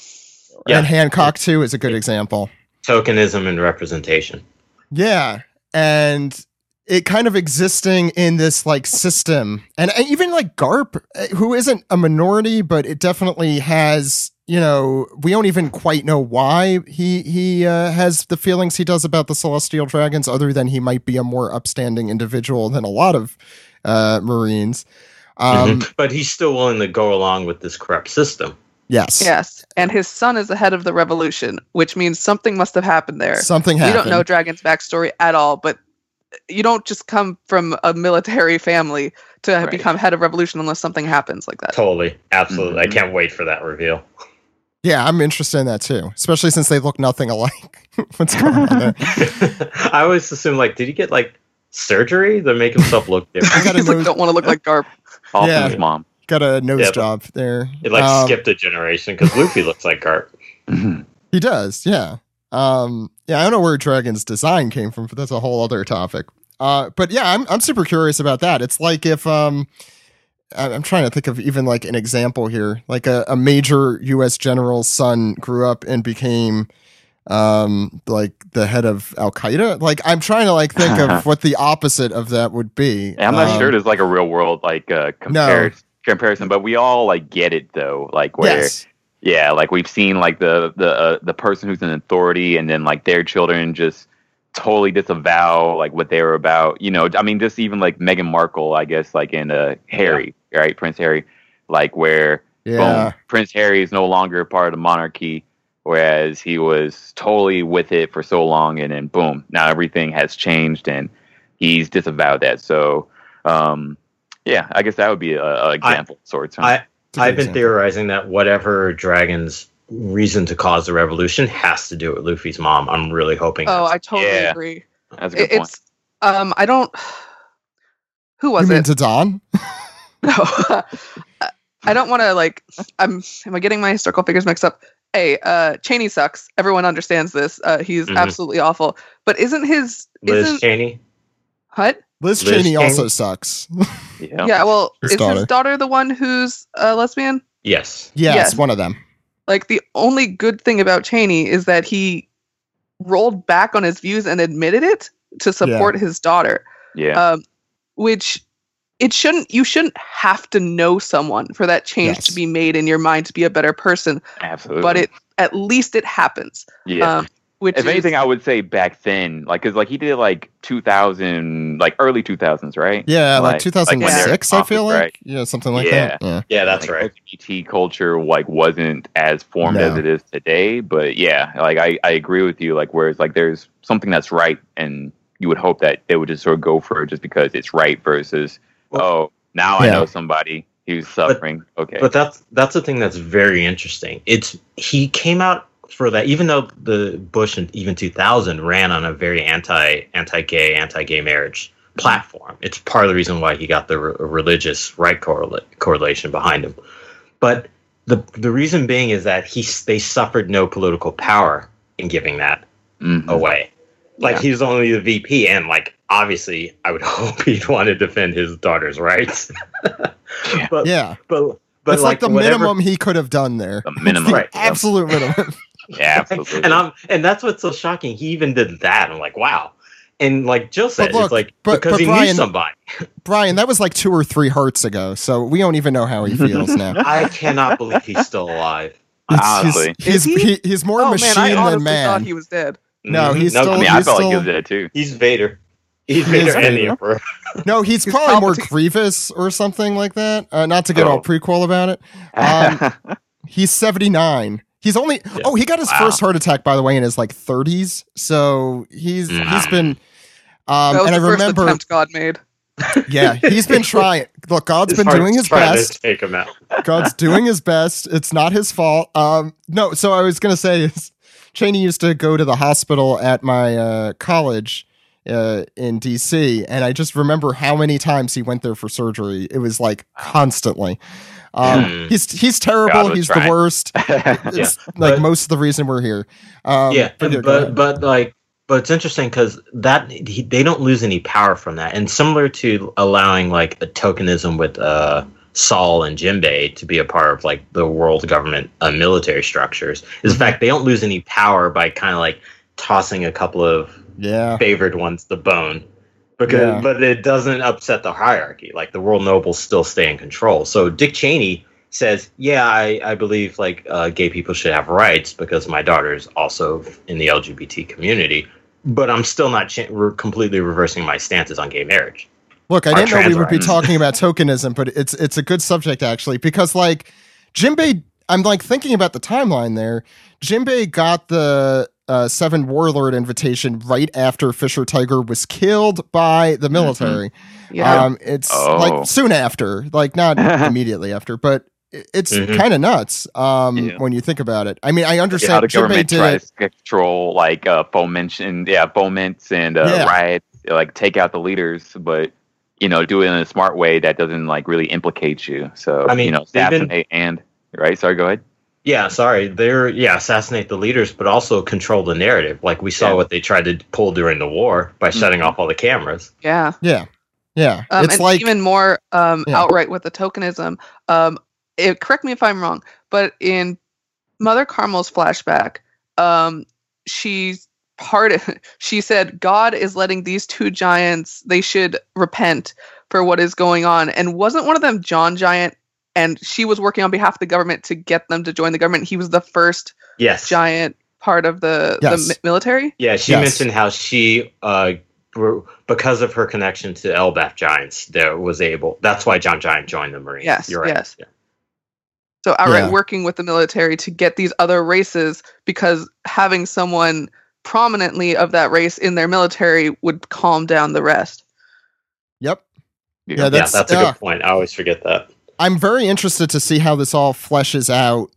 Yeah. And Hancock too is a good example. Tokenism and representation. Yeah. And it kind of existing in this like system. And and even like Garp, uh, who isn't a minority, but it definitely has, you know, we don't even quite know why he he uh, has the feelings he does about the celestial dragons other than he might be a more upstanding individual than a lot of uh Marines. Um Mhm. but he's still willing to go along with this corrupt system. Yes. Yes, and his son is the head of the revolution, which means something must have happened there. Something we happened. don't know Dragon's backstory at all, but you don't just come from a military family to Right. become head of revolution unless something happens like that. Totally, absolutely. Mhm. I can't wait for that reveal. Yeah, I'm interested in that too, especially since they look nothing alike. What's going on there? I always assume like, did he get like surgery to make himself look different? got a He's like, nose, don't want to look like Garp. All Yeah. from his mom. got a nose Yeah, job there. It like Um, skipped a generation because Luffy looks like Garp. He does, yeah. Um, yeah, I don't know where Dragon's design came from, but that's a whole other topic. Uh, but yeah, I'm I'm super curious about that. It's like if um, I- I'm trying to think of even like an example here, like a, a major U.S. general's son grew up and became um like the head of Al Qaeda. Like I'm trying to like think of what the opposite of that would be. And I'm not Um, sure it is like a real world like uh, comparis- comparison, but we all like get it though. Like where Yes. yeah, like we've seen like the the uh, the person who's in authority, and then like their children just totally disavow like what they were about. You know, I mean, just even like Meghan Markle, I guess, like in uh, Harry, right, Prince Harry, like where Yeah. boom, Prince Harry is no longer part of the monarchy, whereas he was totally with it for so long, and then boom, now everything has changed, and he's disavowed that. So, um, yeah, I guess that would be a, a example of sorts. huh? I It's a good I've been example. theorizing that whatever Dragon's reason to cause the revolution has to do with Luffy's mom. I'm really hoping. Oh, that's- I totally Yeah. agree. That's a good It- point. it's um, I don't. Who You was mean it? to Don? No, I don't want to like. I'm. Am I getting my circle figures mixed up? Hey, uh, Cheney sucks. Everyone understands this. Uh, he's Mhm. absolutely awful. But isn't his Liz isn't Cheney. what? Liz, Liz Cheney Cheney? also sucks. yeah. Yeah. Well, His is daughter. his daughter the one who's a lesbian? Yes. yes, Yes. one of them. Like the only good thing about Cheney is that he rolled back on his views and admitted it to support his daughter. Yeah. um, which it shouldn't you shouldn't have to know someone for that change Yes. to be made in your mind to be a better person Absolutely. but it at least it happens yeah. um, which if is, anything, I would say back then, like, cause like he did like 2000, like early 2000s, right? Yeah, like, Like- 2006, like I feel like. they're Yeah, something like Yeah. that. Yeah. Yeah, that's like, right. LGBT culture like wasn't as formed No. as it is today, but yeah, like I, I agree with you. Like whereas like there's something that's right, and you would hope that they would just sort of go for it just because it's right versus Well- oh now I know somebody who's suffering. okay, But that's that's the thing that's very interesting. It's he came out for that, even though the Bush and even 2000 ran on a very anti anti gay anti gay marriage platform. It's part of the reason why he got the re- religious right correla- correlation behind him. But the the reason being is that he they suffered no political power in giving that Mhm. away. Like Yeah. he's only the VP, and like obviously, I would hope he'd want to defend his daughter's rights. Yeah. But Yeah. but but it's like, the whatever- minimum he could have done there. the minimum, The Right. absolute minimum. yeah, absolutely. and I'm and that's what's so shocking. He even did that. I'm like, wow. And like Jill said, look, it's like but- because but he knew Bryan- somebody. Bryan, that was like two or three hearts ago, so we don't even know how he feels now. I cannot believe he's still alive. Honestly. he's, he's, Is he? he- he's more oh machine man i honestly than thought man. he was dead No, Mhm. he's I still- mean, I he's felt like he was dead too. he's Vader. He's He is Vader and the Emperor. no, he's, He's probably more grievous or something like that. Uh, not to get all Oh. prequel about it. Um, He's 79. He's only Yeah. oh he got his Wow. first heart attack by the way in his like 30s. So he's he's been um that was and I the first remember attempt god made yeah he's been trying. Look, God's been doing his best. to take him out. God's doing his best. It's not his fault. Um, no, so I was gonna say is Cheney used to go to the hospital at my uh, college uh, in DC, and I just remember how many times he went there for surgery. It was like constantly. Um, Hmm. He's he's terrible. was He's the worst. It's like but- most of the reason we're here. Um, yeah, but yeah, go but but like but it's interesting because that he, they don't lose any power from that, and similar to allowing like a tokenism with uh, Saul and Jinbei to be a part of like the world government uh, military structures is Mhm. the fact they don't lose any power by kind of like tossing a couple of yeah, favored ones the bone. Because, Yeah. but it doesn't upset the hierarchy. Like the world nobles still stay in control. So Dick Cheney says, "Yeah, I, I believe like uh, gay people should have rights because my daughter's also in the LGBT community, but I'm still not cha- re- completely reversing my stances on gay marriage." Look, I didn't know we would be talking about tokenism, but it's it's a good subject actually because like Jinbei I'm like thinking about the timeline there. Jinbei got the uh, Seven Warlord invitation right after Fisher Tiger was killed by the military. Yeah. Um, it's Oh. like soon after, like not immediately after, but i- it's Mhm. kind of nuts um, Yeah. when you think about it. I mean, I how understand the Jinbei government did tries to control like uh foments and yeah foments and uh, Yeah. riots like take out the leaders but you know do it in a smart way that doesn't like really implicate you so I mean, you know they've been- and right sorry go ahead Yeah, sorry. They're yeah, assassinate the leaders, but also control the narrative. Like we saw Yeah. what they tried to pull during the war by shutting Mhm. off all the cameras. yeah. Yeah, yeah. Um, it's and like even more um, Yeah. outright with the tokenism. Um, it, correct me if I'm wrong, but in Mother Carmel's flashback, um, she's part. She said God is letting these two giants. They should repent for what is going on. And wasn't one of them John Giant? And she was working on behalf of the government to get them to join the government. He was the first Yes. giant part of the, Yes. the military. Yeah, she Yes. mentioned how she uh because of her connection to Elbaf giants, there was able. That's why John Giant joined the Marines. Yes, You're right. yes. So outright Yeah. working with the military to get these other races because having someone prominently of that race in their military would calm down the rest. yep. Yeah. Yeah, Yeah, that's, that's, a uh, good point. I always forget that. I'm very interested to see how this all fleshes out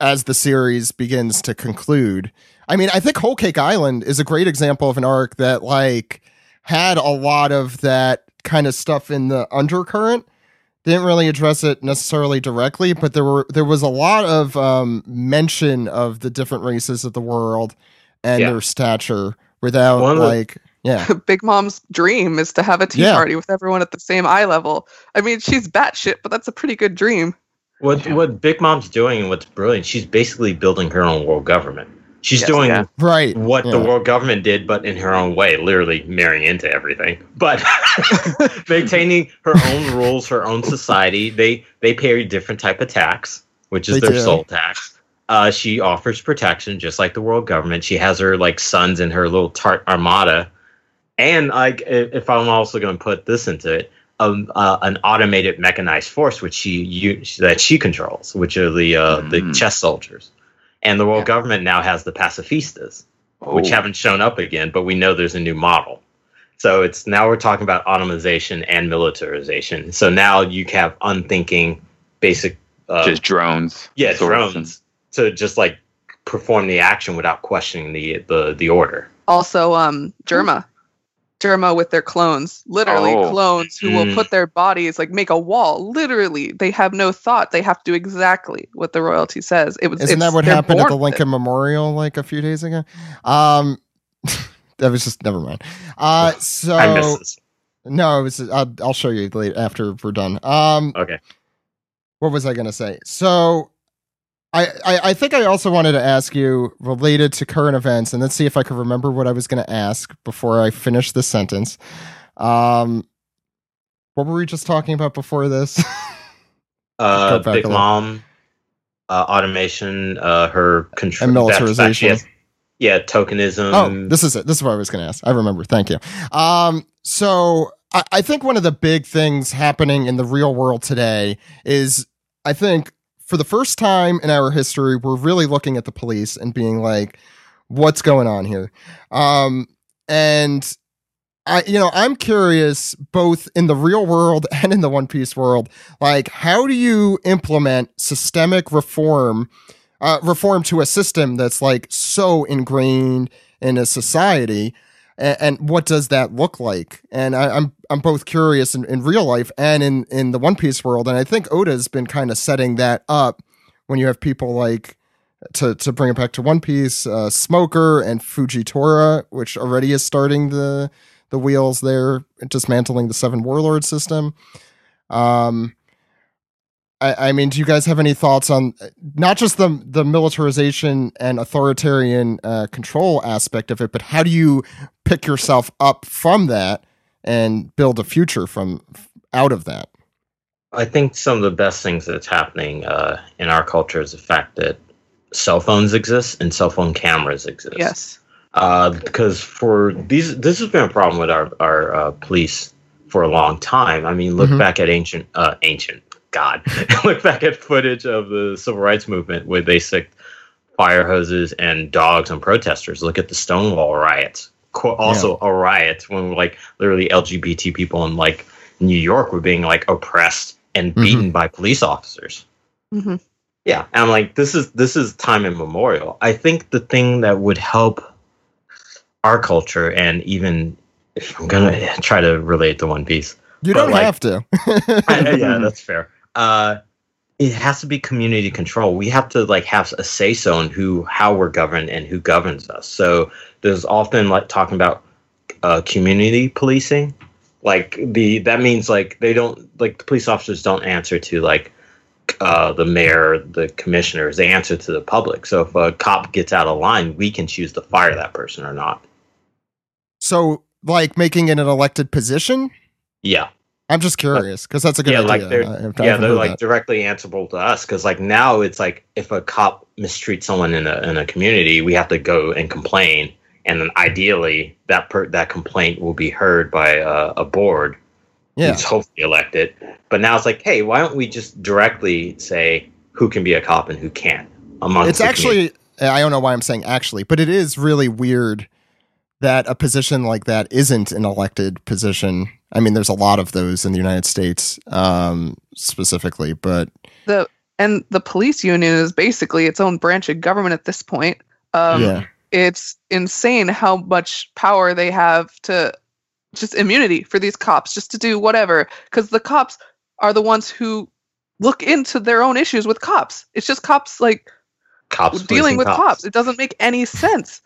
as the series begins to conclude. I mean, I think Whole Cake Island is a great example of an arc that like had a lot of that kind of stuff in the undercurrent. Didn't really address it necessarily directly, but there were there was a lot of um, mention of the different races of the world and Yeah. their stature without One of the- like yeah Big Mom's dream is to have a tea Yeah. party with everyone at the same eye level. I mean, she's batshit, but that's a pretty good dream. What Yeah. what Big Mom's doing and what's brilliant, she's basically building her own world government. She's Yes, doing yeah. right what the world government did, but in her own way, literally marrying into everything. But maintaining her own rules, her own society. They they pay a different type of tax, which is They their do. soul tax. Uh, she offers protection, just like the world government. She has her like sons in her little tart armada, and like if I'm also going to put this into it, um, uh, an automated mechanized force, which she you, that she controls, which are the uh, the Mm. chess soldiers, and the world Yeah. government now has the pacifistas which Oh. haven't shown up again, but we know there's a new model. So it's now we're talking about automation and militarization. So now you have unthinking basic, uh, just drones yeah, drones to just like perform the action without questioning the the the order. Also, um, Germa. Germa with their clones, literally Oh. clones who will Mm. put their bodies like make a wall. Literally, they have no thought. They have to do exactly what the royalty says. It was. Isn't that what happened at the born it. Lincoln Memorial like a few days ago? Um, that was just never mind. Uh, so I miss this. no, it was. I'll, I'll show you later after we're done. Um, Okay. what was I going to say? So. I, I, I think I also wanted to ask you related to current events, and let's see if I can remember what I was going to ask before I finish this sentence. Um, what were we just talking about before this? Uh, Big. Mom, uh, automation, uh, her control, And militarization. Yeah, tokenism. Oh, this is it. This is what I was going to ask. I remember. Thank you. Um, so I, I think one of the big things happening in the real world today is I think for the first time in our history, we're really looking at the police and being like, what's going on here? Um, and I, you know, I'm curious both in the real world and in the One Piece world, like, how do you implement systemic reform? uh, reform to a system that's like so ingrained in a society and, and what does that look like? And I, i'm i'm both curious in, in real life and in in the one piece world and i think oda's been kind of setting that up when you have people like to to bring it back to one piece uh, smoker and fujitora which already is starting the the wheels there dismantling the seven warlord system. Um I, I mean, do you guys have any thoughts on not just the the militarization and authoritarian uh, control aspect of it, but how do you pick yourself up from that and build a future from out of that? I think some of the best things that's happening uh, in our culture is the fact that cell phones exist and cell phone cameras exist. Yes. Uh, because for these, this has been a problem with our our uh, police for a long time. I mean, look Mhm. back at ancient uh, ancient God, look back at footage of the civil rights movement where they sicked fire hoses and dogs on protesters. Look at the Stonewall riots. Co- Also, a riot when like literally LGBT people in like New York were being like oppressed and Mhm. beaten by police officers. Mhm. Yeah, and I'm like, this is this is time immemorial. I think the thing that would help our culture, and even if I'm gonna try to relate to One Piece, You don't like- have to. yeah, that's fair. Uh, it has to be community control. We have to like have a say so in who, how we're governed, and who governs us. So there's often like talking about uh, community policing. Like the that means like they don't like the police officers don't answer to like uh, the mayor, the commissioners. They answer to the public. So if a cop gets out of line, we can choose to fire that person or not. so, like making it an elected position. Yeah. I'm just curious because that's a good yeah, idea. like they're I- yeah, they're like that. directly answerable to us because like now it's like if a cop mistreats someone in a in a community, we have to go and complain, and then ideally that per- that complaint will be heard by a, a board yeah. who's hopefully elected. But now it's like, hey, why don't we just directly say who can be a cop and who can't? Amongst It's the community? actually I don't know why I'm saying actually, but it is really weird that a position like that isn't an elected position. I mean, there's a lot of those in the United States, um, specifically, but the and the police union is basically its own branch of government at this point. Um, yeah, It's insane how much power they have to just immunity for these cops, just to do whatever. Because the cops are the ones who look into their own issues with cops. It's just cops like cops dealing with cops. It doesn't make any sense.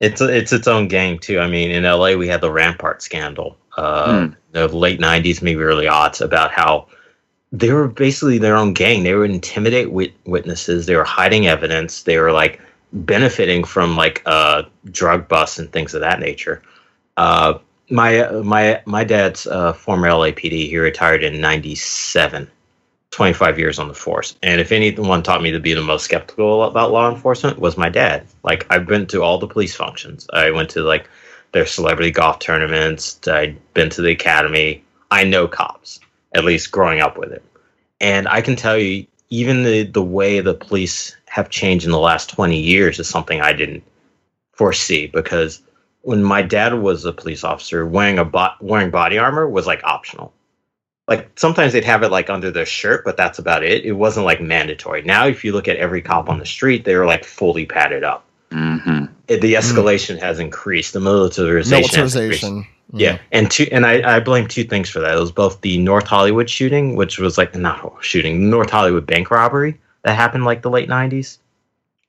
It's it's its own gang too. I mean, in LA we had the Rampart scandal, uh, the late '90s, maybe early aughts, about how they were basically their own gang. They would intimidate wit- witnesses. They were hiding evidence. They were like benefiting from like uh, drug busts and things of that nature. Uh, my my my dad's uh, former LAPD. He retired in '97. 25 years on the force. And if anyone taught me to be the most skeptical about law enforcement was my dad. Like I've been to all the police functions. I went to like their celebrity golf tournaments. I'd been to the academy. I know cops, at least growing up with it. And I can tell you even the the way the police have changed in the last 20 years is something I didn't foresee because when my dad was a police officer, wearing a bo- wearing body armor was like optional like sometimes they'd have it like under their shirt, but that's about it. It wasn't like mandatory. Now, if you look at every cop on the street, they're like fully padded up. Hmm It, the escalation has increased. The militarization. Has increased. militarization. Yeah, and two, and I, I blame two things for that. It was both the North Hollywood shooting, which was like not shooting, the North Hollywood bank robbery that happened like the late '90s.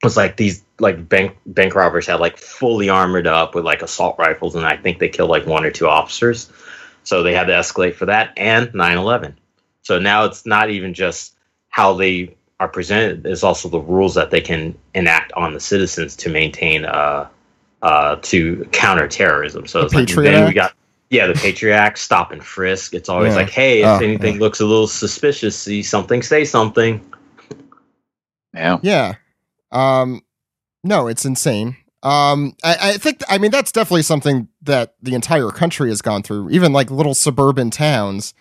It was like these like bank bank robbers had like fully armored up with like assault rifles, and I think they killed like one or two officers. So they had to escalate for that and 9/11. So now it's not even just how they are presented; is also the rules that they can enact on the citizens to maintain uh uh to counter terrorism. So The it's like Patriot then we got yeah the Patriot Act, stop and frisk. It's always Yeah. like, hey, if Oh, anything yeah. looks a little suspicious, see something, say something. Yeah. Yeah. Um, no, it's insane. Um, I, I think, I mean, that's definitely something that the entire country has gone through. Even like little suburban towns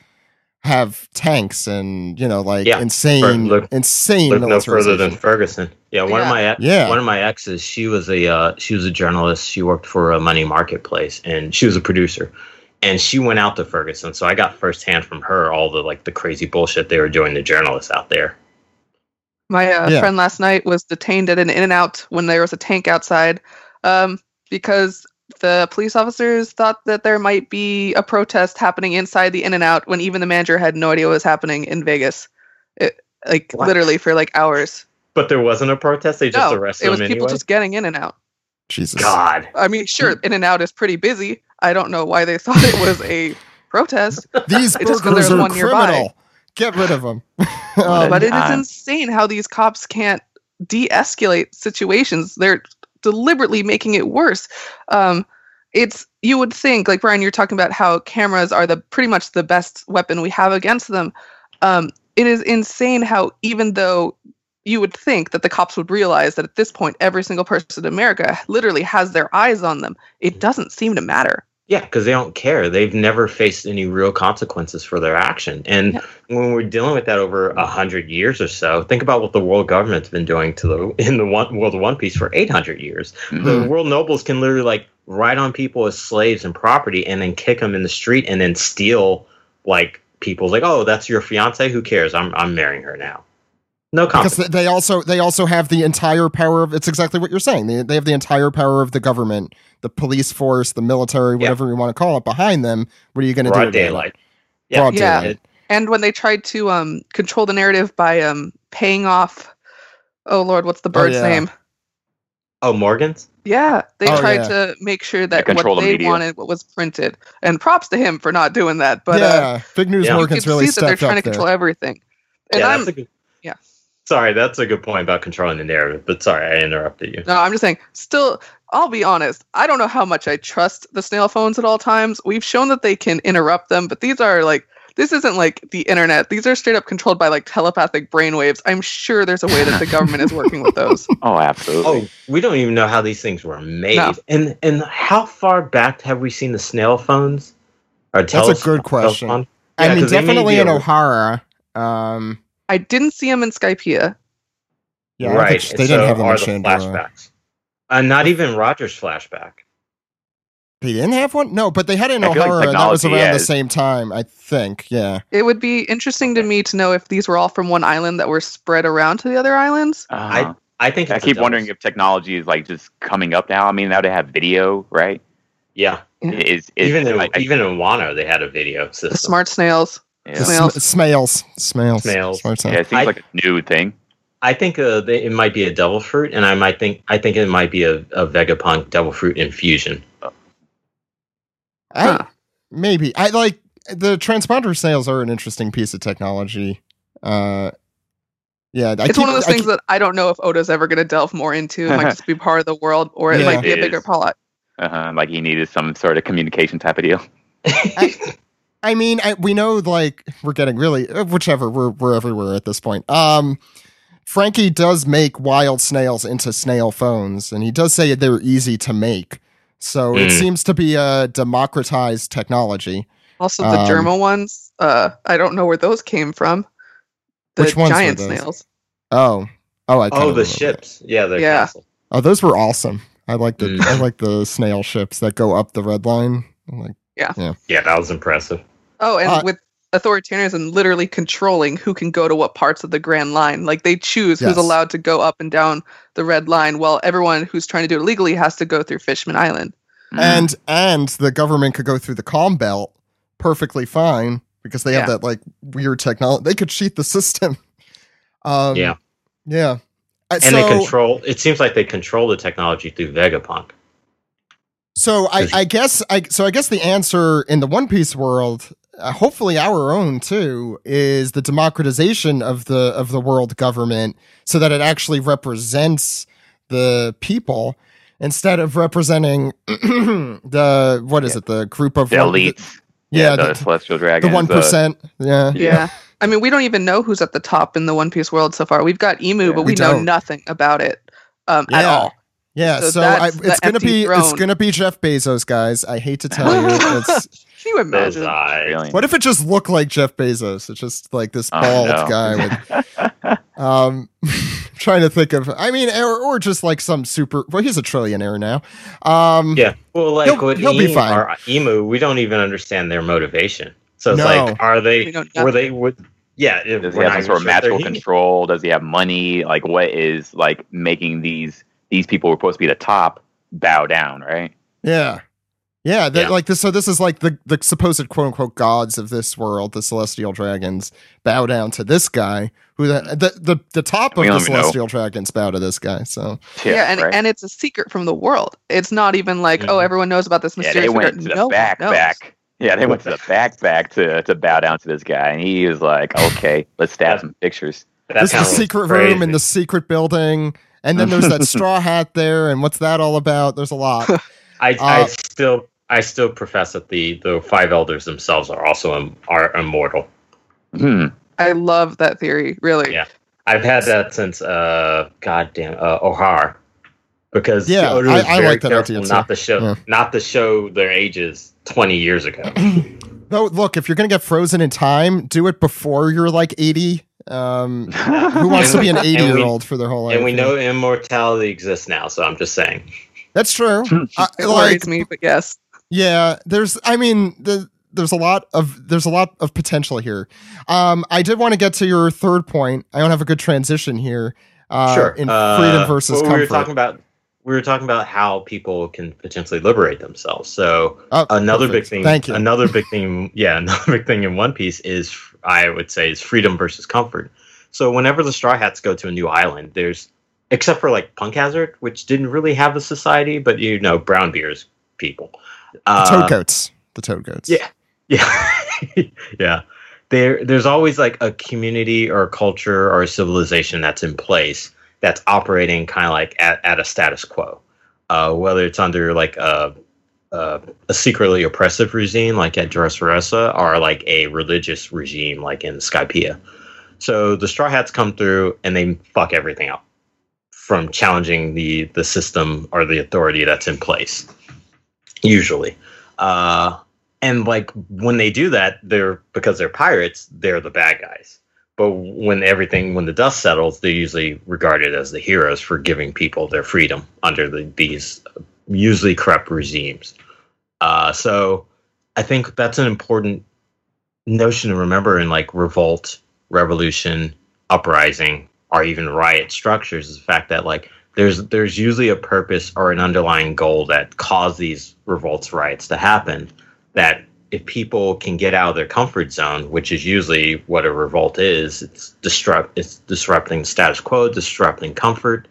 have tanks and, you know, like Yeah. insane, Look- insane Look no further than. Ferguson. Yeah, one of my ex- Yeah. one of my exes, she was a uh, she was a journalist. She worked for a money marketplace, and she was a producer. And she went out to Ferguson, so I got firsthand from her all the like the crazy bullshit they were doing to journalists out there. My uh, Yeah. friend last night was detained at an In and Out when there was a tank outside um, because the police officers thought that there might be a protest happening inside the In and Out when even the manager had no idea what was happening in Vegas. It, like What? literally for like hours. But there wasn't a protest; they just no, arrested it was him people anyway. just getting in and out. Jesus. God, I mean, sure, hmm. In and Out is pretty busy. I don't know why they thought it was a protest, These It's just 'cause burglars there's are one nearby. criminal. Get rid of them. a but it is insane how these cops can't de-escalate situations. They're deliberately making it worse. Um, it's you would think, like Bryan, you're talking about how cameras are the pretty much the best weapon we have against them. Um, it is insane how even though you would think that the cops would realize that at this point every single person in America literally has their eyes on them, it doesn't seem to matter. Yeah, because they don't care. They've never faced any real consequences for their action. And Yeah. when we're dealing with that over a hundred years or so, think about what the world government's been doing to the in the one, world of One Piece for eight hundred years. Mhm. The world nobles can literally like ride on people as slaves and property, and then kick them in the street, and then steal like people's like, oh, that's your fiance. Who cares? I'm I'm marrying her now. No because they also they also have the entire power of it's exactly what you're saying they, they have the entire power of the government the police force the military Yeah. whatever you want to call it behind them what are you going to do Broad about it? daylight. Broad Yeah. daylight. And when they tried to um, control the narrative by um, paying off, oh Lord, what's the bird's yeah. name? Oh, Morgans. Yeah, they Oh, tried yeah. to make sure that what the they media. wanted what was printed. And props to him for not doing that. But uh, yeah big news Yeah. you morgans can really see that they're stepped trying to up there control everything. And yeah, I'm that's a good. yeah. Sorry, that's a good point about controlling the narrative. But sorry, I interrupted you. no, I'm just saying. Still, I'll be honest. I don't know how much I trust the snail phones at all times. We've shown that they can interrupt them, but these are like this isn't like the internet. These are straight up controlled by like telepathic brainwaves. I'm sure there's a way that the government is working with those. Oh, absolutely. Oh, we don't even know how these things were made. No. And and how far back have we seen the snail phones? Or That's a good question. telephone? i Yeah, mean 'cause they may definitely in ohara um I didn't see him in Skypiea. yeah right. think they so didn't have them are in the Shandora. flashbacks. Uh, not even Roger's flashback. He didn't have one no but they had it in I feel like ohara and that was technology, around the same time i think yeah It would be interesting to me to know if these were all from one island that were spread around to the other islands. Uh-huh. I think I keep wondering if technology is like just coming up now. I mean, now they have video, right? Yeah, Yeah. Is, is even in I- I- even in Wano they had a video system. The smart snails. Yeah. The Snails. sm- smails smails Smails. Smart Yeah, it seems I- like a new thing. I think uh, they, it might be a devil fruit, and I might think I think it might be a, a Vegapunk devil fruit infusion. I, Huh. maybe i like the transponder snails are an interesting piece of technology uh yeah I it's keep- one of those I things keep- that I don't know if Oda's ever going to delve more into. It might just be part of the world, or it Yeah. might be a bigger is. plot. Uh-huh. Like he needed some sort of communication type of deal. I mean, I, we know like we're getting really uh, whichever we're we're everywhere at this point. Um, Frankie does make wild snails into snail phones, and he does say they're easy to make. So it Mm. seems to be a democratized technology. Also, the Um, Germa ones. Uh, I don't know where those came from. The Which ones were giant those? snails. Oh, oh, I oh, the remember. ships. Yeah, the Yeah. castle. Oh, those were awesome. I like the Mm. I like the snail ships that go up the red line. I'm like, Yeah, that was impressive. Oh, and Uh, with authoritarianism literally controlling who can go to what parts of the Grand Line. Like they choose Yes. who's allowed to go up and down the red line, while everyone who's trying to do it legally has to go through Fishman Island. Mm. and and the government could go through the calm belt perfectly fine because they have that like weird technology. They could cheat the system. Um, Yeah. yeah. Uh, And so, they control. It seems like they control the technology through Vegapunk. so I, I guess I so I guess the answer in the One Piece world, hopefully our own too, is the democratization of the of the world government, so that it actually represents the people instead of representing the what is it the group of the one- elites. yeah, the, the- celestial the dragons. one percent. Yeah, Yeah. I mean, we don't even know who's at the top in the One Piece world so far. We've got Imu, Yeah. but We we, know don't. nothing about it um, at all. yeah. So So, I, it's gonna empty be it's gonna be Jeff Bezos, guys. I hate to tell you, it's Can you Those imagine? eyes. What if it just looked like Jeff Bezos? It's just like this Oh, bald no. guy with um trying to think of I mean or, or just like some super well he's a trillionaire now. Um Yeah. Well, like He'll- with he'll be Imu, fine. or Imu, we don't even understand their motivation. So it's No. like, are they? We Were they? Would yeah. if- Does he we're have not some sort of sure if magical control? Does he have money? Like, what is like making these these people who are supposed to be the top bow down? Right? yeah. Yeah, Yeah. like this so this is like the the supposed quote unquote gods of this world, the celestial dragons, bow down to this guy who the the the, the top of the don't know. celestial dragons bow to this guy. So Yeah, and, right? and it's a secret from the world. It's not even like, oh, Mhm. everyone knows about this yeah, mysterious they went figure. to the no one back back. Yeah, they went to the back back to to bow down to this guy, and he was like, "Okay, let's stab some pictures." That this is the secret crazy. room in the secret building. And then there's that straw hat there, and what's that all about? There's a lot. I, I Uh, still I still profess that the the five elders themselves are also im- are immortal. Hmm. I love that theory, really. Yeah. I've had that since uh goddamn uh, Ohara because Yeah, Oda I- I like that careful idea, too. not to show Yeah. not to show their ages 20 years ago. No, look, if you're gonna get frozen in time, do it before you're like 80. Um, who wants to be an 80 year old for their whole life? and we know immortality exists now, so I'm just saying. that's true. I- It like, worries me, but yes. Yeah, there's. I mean, the, there's a lot of there's a lot of potential here. Um, I did want to get to your third point. I don't have a good transition here. Uh, sure. In Uh, freedom versus well, comfort. We were talking about we were talking about how people can potentially liberate themselves. So Oh, another big thing. Thank you. Another big thing. Yeah, another big thing in One Piece is I would say is freedom versus comfort. So whenever the Straw Hats go to a new island, there's except for like Punk Hazard, which didn't really have a society, but you know, brown beers people. The Uh. The toad goats. Yeah. Yeah. yeah. There there's always like a community or a culture or a civilization that's in place that's operating kind of like at, at a status quo. Uh, whether it's under like a, a a secretly oppressive regime like at Dressrosa or like a religious regime like in Skypiea. So the Straw Hats come through and they fuck everything up from challenging the the system or the authority that's in place. Usually. Uh, and like when they do that they're because they're pirates they're the bad guys but when everything when the dust settles they're usually regarded as the heroes for giving people their freedom under the, these usually corrupt regimes uh, so i think that's an important notion to remember in like revolt revolution uprising or even riot structures is the fact that like there's there's usually a purpose or an underlying goal that caused these revolts riots to happen that if people can get out of their comfort zone, which is usually what a revolt is, it's disrupt it's disrupting the status quo, disrupting comfort,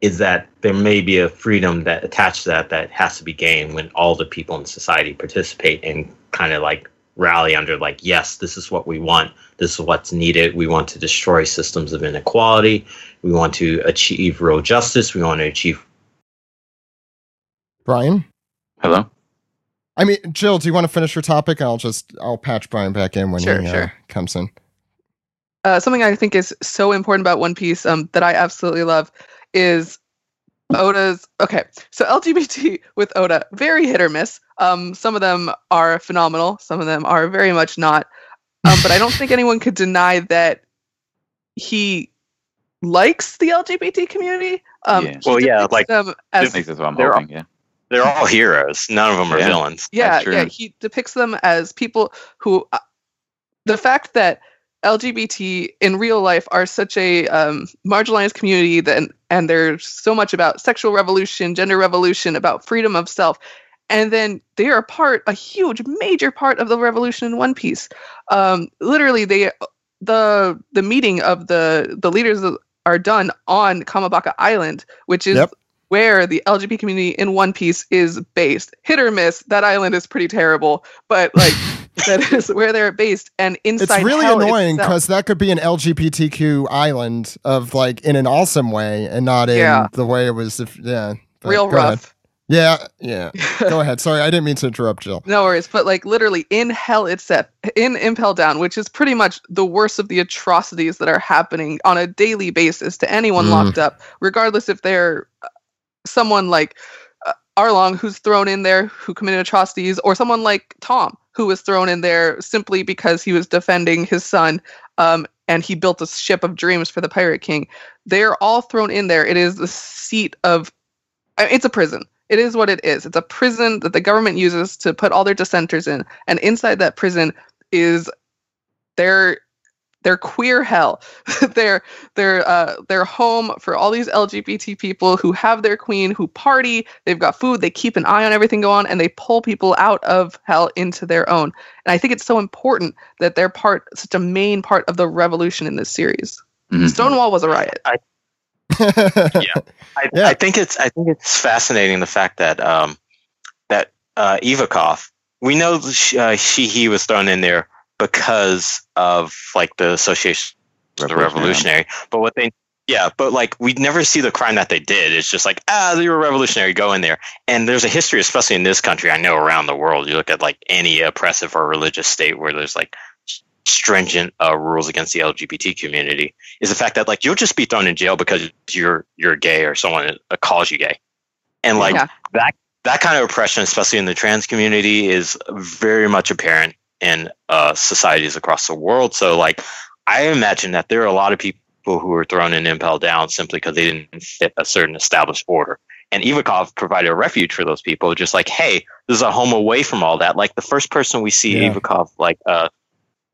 is that there may be a freedom that attached to that that has to be gained when all the people in society participate and kind of like rally under like, yes, this is what we want, this is what's needed. We want to destroy systems of inequality, we want to achieve real justice, we want to achieve Bryan. Hello. I mean, Jill, do you want to finish your topic? I'll just I'll patch Bryan back in when Sure, he uh, comes in. uh, something I think is so important about One Piece um, that I absolutely love is Oda's. Okay, so LGBT with Oda, very hit or miss. Um, some of them are phenomenal, some of them are very much not. Um, but I don't think anyone could deny that he likes the LGBT community. Um, Yeah. Well, yeah, depicts like, them At as least that's what I'm They're hoping. Yeah. They're all heroes. None of them are Yeah. villains. yeah That's yeah he depicts them as people who uh, the fact that lgbt in real life are such a um, marginalized community that and there's so much about sexual revolution gender revolution about freedom of self and then they are part a huge major part of the revolution in one piece um, literally they the the meeting of the the leaders are done on kamabaka island which is Yep. Where the LGBT community in One Piece is based. Hit or miss, that island is pretty terrible, but like that is where they're based. And inside, It's really annoying because that could be an LGBTQ island of like in an awesome way and not in Yeah. the way it was. If yeah, but real go ahead. rough. Yeah, yeah. Go ahead. Sorry, I didn't mean to interrupt, Jill. No worries, but like literally in hell itself, in Impel Down, which is pretty much the worst of the atrocities that are happening on a daily basis to anyone Mm. locked up, regardless if they're someone like uh, Arlong who's thrown in there who committed atrocities, or someone like Tom who was thrown in there simply because he was defending his son. Um, and he built a ship of dreams for the Pirate King. They're all thrown in there. It is the seat of, it's a prison. It is what it is. It's a prison that the government uses to put all their dissenters in, and inside that prison is their their queer hell, their their uh, their home for all these LGBT people who have their queen, who party. They've got food. They keep an eye on everything going on, and they pull people out of hell into their own. And I think it's so important that they're part, such a main part of the revolution in this series. Mhm. Stonewall was a riot. I, Yeah. I think it's I think it's fascinating the fact that um, that uh, Ivankov, we know sh- uh, she he was thrown in there because of like the association with the Revolutionary. revolutionary. But what they yeah, but like we never see the crime that they did. It's just like ah, they were revolutionary. Go in there. And there's a history, especially in this country. I know around the world, you look at like any oppressive or religious state where there's like stringent uh, rules against the LGBT community is the fact that like you'll just be thrown in jail because you're you're gay or someone uh, calls you gay, and like yeah, that that kind of oppression, especially in the trans community, is very much apparent in uh, societies across the world. So, like, I imagine that there are a lot of people who were thrown in Impel Down simply because they didn't fit a certain established order. And Ivankov provided a refuge for those people, just like, hey, this is a home away from all that. Like the first person we see Yeah. Ivankov like uh,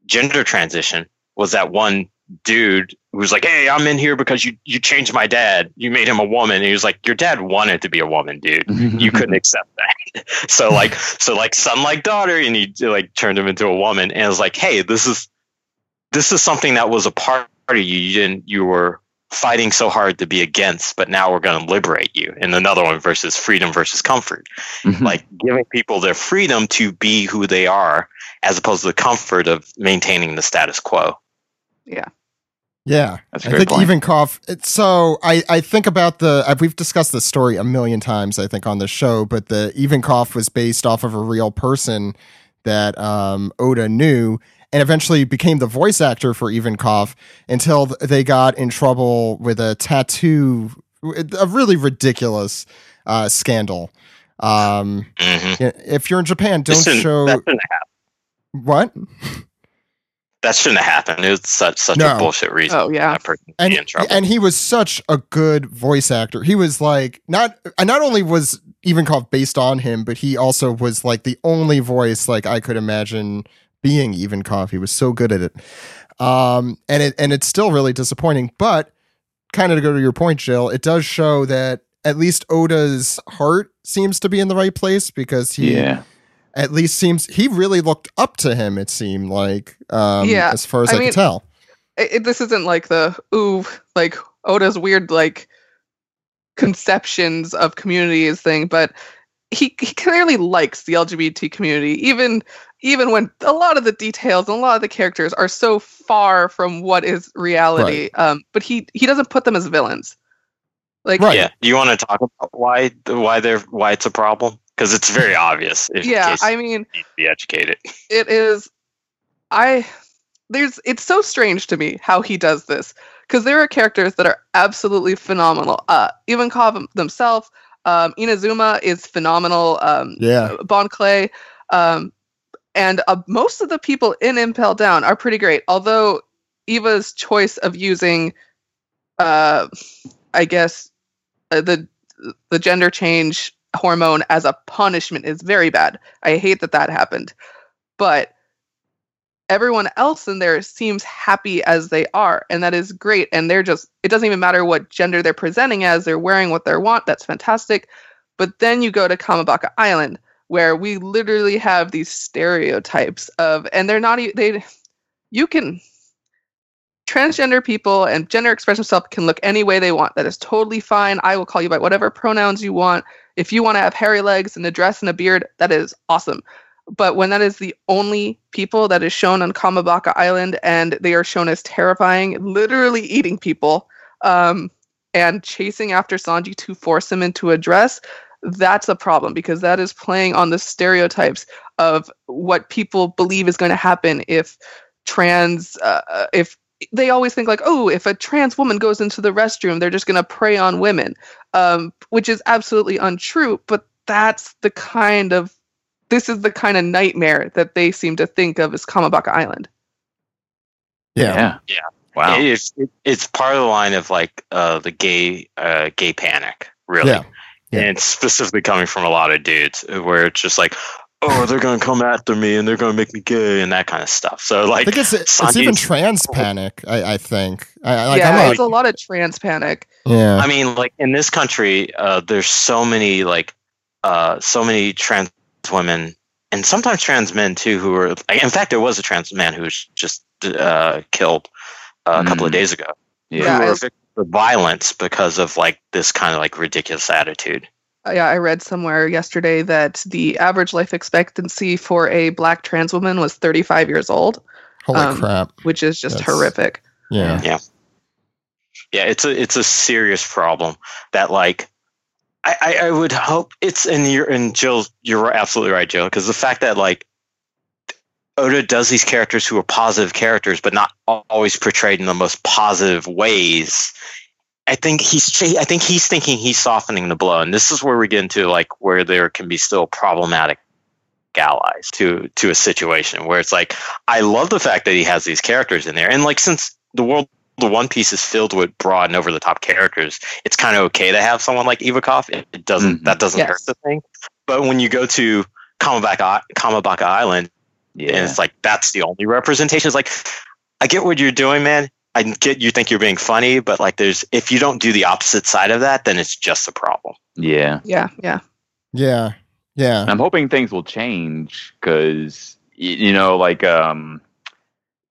gender transition was that one dude who's like, hey, I'm in here because you you changed my dad. You made him a woman. And he was like, your dad wanted to be a woman, dude you couldn't accept that. so like so like son like daughter, and he like turned him into a woman, and was like, hey, this is this is something that was a part of you. You didn't you were fighting so hard to be against, but now we're going to liberate you. And another one versus freedom versus comfort, like giving people their freedom to be who they are, as opposed to the comfort of maintaining the status quo. Yeah, That's a I great think point. Ivankov. So I I think about the we've discussed this story a million times I think on the show, but the Ivankov was based off of a real person that um, Oda knew, and eventually became the voice actor for Ivankov until they got in trouble with a tattoo, a really ridiculous uh, scandal. Um, hmm if you're in Japan, don't That show shouldn't happen. what. That shouldn't have happened. It was such such No. a bullshit reason. Oh yeah. That and in trouble. and he was such a good voice actor. He was like not and not only was Ivankov based on him, but he also was like the only voice like I could imagine being Ivankov. He was so good at it. Um and it and it's still really disappointing, but kind of to go to your point, Jill, it does show that at least Oda's heart seems to be in the right place because he yeah. At least seems he really looked up to him, it seemed like. Um Yeah, as far as I I, mean, could tell. it, it- this isn't like the ooh like Oda's weird like conceptions of communities thing, but he he clearly likes the LGBT community, even even when a lot of the details and a lot of the characters are so far from what is reality. Um, but he he doesn't put them as villains. Like Right. Yeah. Do you want to talk about why why they're why it's a problem? Because it's very obvious. If in yeah, case I mean need to be educated. it is i there's it's so strange to me how he does this because there are characters that are absolutely phenomenal uh Ivankov themselves um inazuma is phenomenal um Yeah. bon clay um and uh, most of the people in impel down are pretty great although eva's choice of using uh i guess uh, the the gender change hormone as a punishment is very bad. I hate that that happened. But everyone else in there seems happy as they are and that is great and they're just it doesn't even matter what gender they're presenting as they're wearing what they want that's fantastic. But then you go to kamabaka island where we literally have these stereotypes of and they're not they you can transgender people and gender expression self can look any way they want. That is totally fine. I will call you by whatever pronouns you want. If you want to have hairy legs and a dress and a beard that is awesome. But when that is the only people that is shown on Kamabaka Island and they are shown as terrifying, literally eating people, um, and chasing after Sanji to force him into a dress, that's a problem because that is playing on the stereotypes of what people believe is going to happen if trans, uh, if they always think like, oh, if a trans woman goes into the restroom, they're just going to prey on women, um, which is absolutely untrue. But that's the kind of this is the kind of nightmare that they seem to think of as Kamabaka Island. Yeah. Yeah. Wow. It's it's part of the line of like uh, the gay uh, gay panic, really. Yeah. Yeah. And it's specifically coming from a lot of dudes where it's just like, oh, they're gonna come after me and they're gonna make me gay and that kind of stuff. So I like, think it's, it's even trans panic. I, I think. I, I- like, yeah, I'm it's not, a lot of trans panic. yeah. I mean, like in this country, uh, there's so many like uh, so many trans women and sometimes trans men too who were. In fact, there was a trans man who was just uh, killed uh, a couple of Mm. days ago. Yeah. Yeah, who were victims of violence because of like this kind of like ridiculous attitude. Yeah, I read somewhere yesterday that the average life expectancy for a black trans woman was 35 years old, Holy um, crap. which is just That's- horrific. Yeah. Yeah, yeah. it's a it's a serious problem that like I, I, I would hope it's and you're and Jill you're absolutely right, Jill, because the fact that like Oda does these characters who are positive characters, but not always portrayed in the most positive ways, I think he's cha- I think he's thinking he's softening the blow, and this is where we get into like where there can be still problematic allies to to a situation where it's like I love the fact that he has these characters in there, and like since the world the One Piece is filled with broad and over the top characters, it's kind of okay to have someone like Ivankov. It, it doesn't Mhm. that doesn't Yes. hurt the thing. But when you go to Kamabaka, I- Kamabaka Island, and it's like that's the only representation. It's like I get what you're doing, man. I get you think you're being funny, but like there's if you don't do the opposite side of that, then it's just a problem. Yeah. Yeah, yeah. Yeah. Yeah. I'm hoping things will change because you know, like um,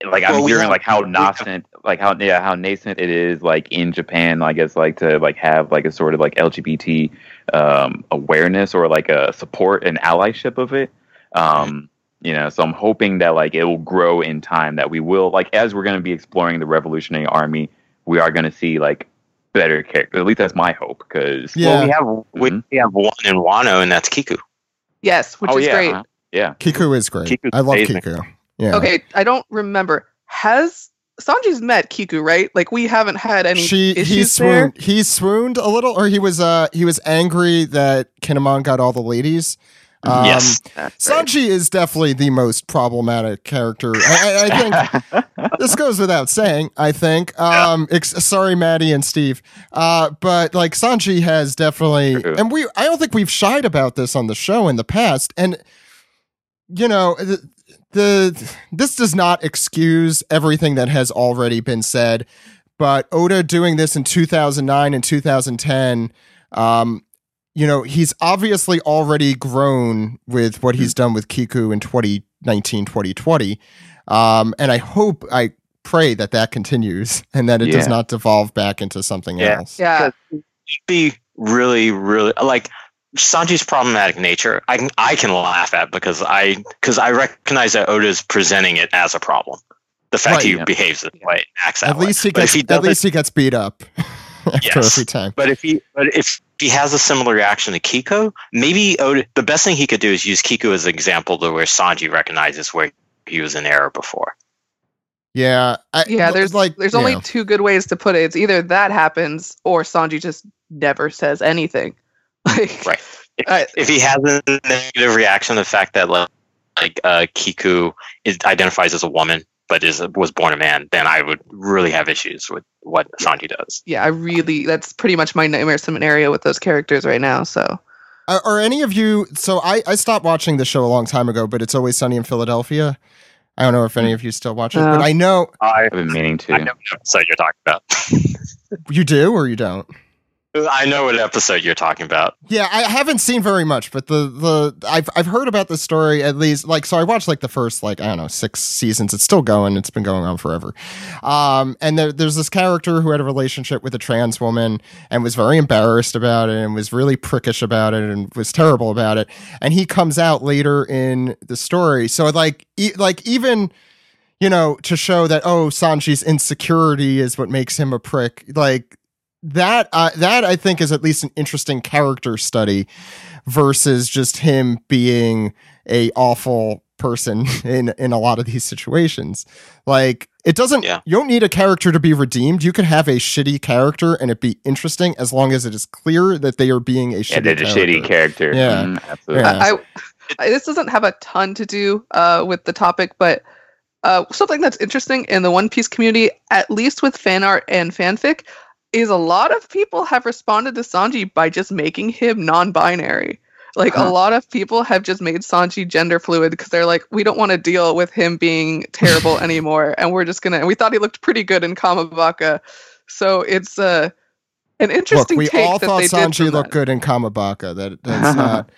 like I'm Well, we hearing have- like how we- nascent, like how yeah, how nascent it is, like in Japan. I guess like to like have like a sort of like LGBT um awareness or like a support and allyship of it. Um, you know, so I'm hoping that like it will grow in time. That we will like as we're going to be exploring the Revolutionary Army, we are going to see like better characters. At least that's my hope. Because Yeah. Well, we have we, we have one in Wano, and that's Kiku. Yes, which oh is yeah, great. uh, yeah. Kiku is great. Kiku's I love amazing. Kiku. Yeah. Okay, I don't remember. Has Sanji's met Kiku, right? Like we haven't had any She he issues there. swooned he swooned a little or he was uh he was angry that Kinemon got all the ladies. Um, yes, That's right. Sanji is definitely the most problematic character. I, I, I think this goes without saying. I think. Um, ex- sorry, Maddie and Steve. Uh, but like Sanji has definitely, True. and we. I don't think we've shied about this on the show in the past, and you know the. The this does not excuse everything that has already been said, but Oda doing this in 2009 and 2010, um, you know, he's obviously already grown with what he's done with Kiku in 2019, 2020. Um, and I hope, I pray that that continues and that it does not devolve back into something Yeah. else. Yeah, be really, really like Sanji's problematic nature. I can I can laugh at because I because I recognize that Oda's presenting it as a problem. The fact Right. he Yeah. behaves this way, acts that At way. least he gets, he at least he gets beat up after Yes. every time. But if he but if he has a similar reaction to Kiku, maybe Oda, the best thing he could do is use Kiku as an example to where Sanji recognizes where he was in error before. Yeah. I, yeah. There's like, there's yeah. only two good ways to put it. It's either that happens or Sanji just never says anything. Like, Right. If, I- if he has a negative reaction to the fact that like, like uh, Kiku is identifies as a woman but is was born a man, then I would really have issues with what Sanji does. yeah, I really that's pretty much my nightmare scenario with those characters right now. So Are, are any of you? So I I stopped watching the show a long time ago, but it's always sunny in Philadelphia. I don't know if any of you still watch it, No. but I know I I've been meaning to. I know what episode you're talking about. you do or you don't. I know what episode you're talking about. Yeah, I haven't seen very much, but the the I've I've heard about the story at least. Like, so I watched like the first like I don't know six seasons. It's still going. It's been going on forever. Um, and there, there's this character who had a relationship with a trans woman and was very embarrassed about it and was really prickish about it and was terrible about it. And he comes out later in the story. So like e- like even you know to show that oh Sanji's insecurity is what makes him a prick. Like that uh, that I think is at least an interesting character study versus just him being a awful person in in a lot of these situations. Like it doesn't Yeah. you don't need a character to be redeemed. You can have a shitty character and it be interesting as long as it is clear that they are being a shitty they're the character. shitty character. Yeah. Mhm, absolutely. Yeah. I, I this doesn't have a ton to do uh, with the topic, but uh, something that's interesting in the One Piece community, at least with fan art and fanfic, is a lot of people have responded to Sanji by just making him non-binary. Like a lot of people have just made Sanji gender fluid because they're like, we don't want to deal with him being terrible anymore, and we're just gonna. And we thought he looked pretty good in Kamabaka, so it's uh, an interesting. Look, we take all that thought they Sanji looked good in Kamabaka. That that's not.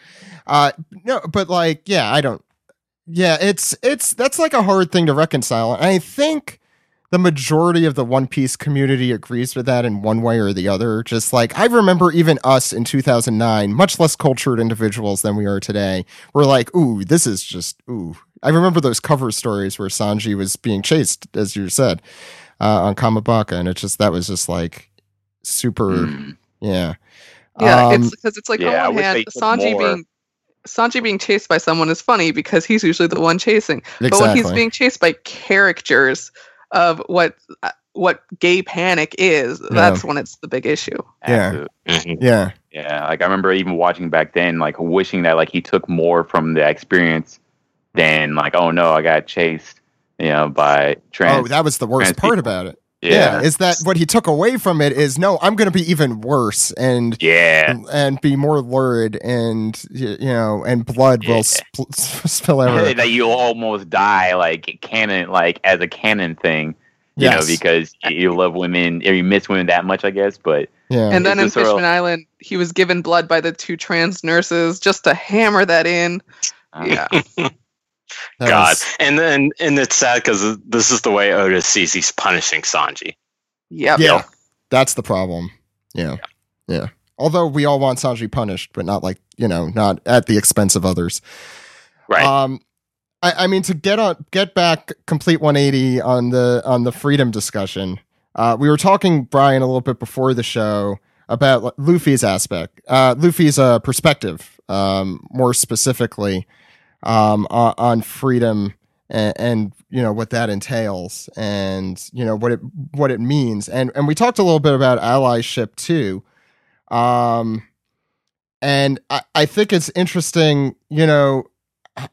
Uh, no, but like, yeah, I don't. Yeah, it's it's that's like a hard thing to reconcile. And I think the majority of the One Piece community agrees with that in one way or the other. Just like I remember, even us in 2009, much less cultured individuals than we are today, were like, "Ooh, this is just ooh." I remember those cover stories where Sanji was being chased, as you said, uh, on Kamabaka, and it just that was just like super, Mm. yeah. Yeah, Um, it's because it's like yeah, I on one hand, Sanji more. being Sanji being chased by someone is funny because he's usually the one chasing. But when he's being chased by characters of what uh, what gay panic is, that's when it's the big issue. Yeah. Yeah. Yeah, like I remember even watching back then, like wishing that like he took more from the experience than like, oh no, I got chased, you know, by trans. oh, that was the worst part people. about it. Yeah. Is that what he took away from it is no, I'm going to be even worse and yeah, and be more lurid and you know and blood Yeah. will sp- spill everywhere. that you'll almost die like canon, like as a canon thing, you Yes. know, because you love women or you miss women that much, I guess. But yeah. And then in just sort of- Fishman Island, he was given blood by the two trans nurses just to hammer that in. uh, Yeah. That God, was- and then and it's sad because this is the way Oda sees he's punishing Sanji. Yep. yeah. That's the problem. Yeah. Yeah. Although we all want Sanji punished, but not like, you know, not at the expense of others. Right. Um, I, I mean to get on get back complete 180 on the on the freedom discussion. Uh, we were talking Bryan a little bit before the show about Luffy's aspect, uh, Luffy's uh, perspective, um, more specifically um, on, on freedom and, and you know what that entails, and you know what it what it means, and and we talked a little bit about allyship too. Um, and I, I think it's interesting, you know,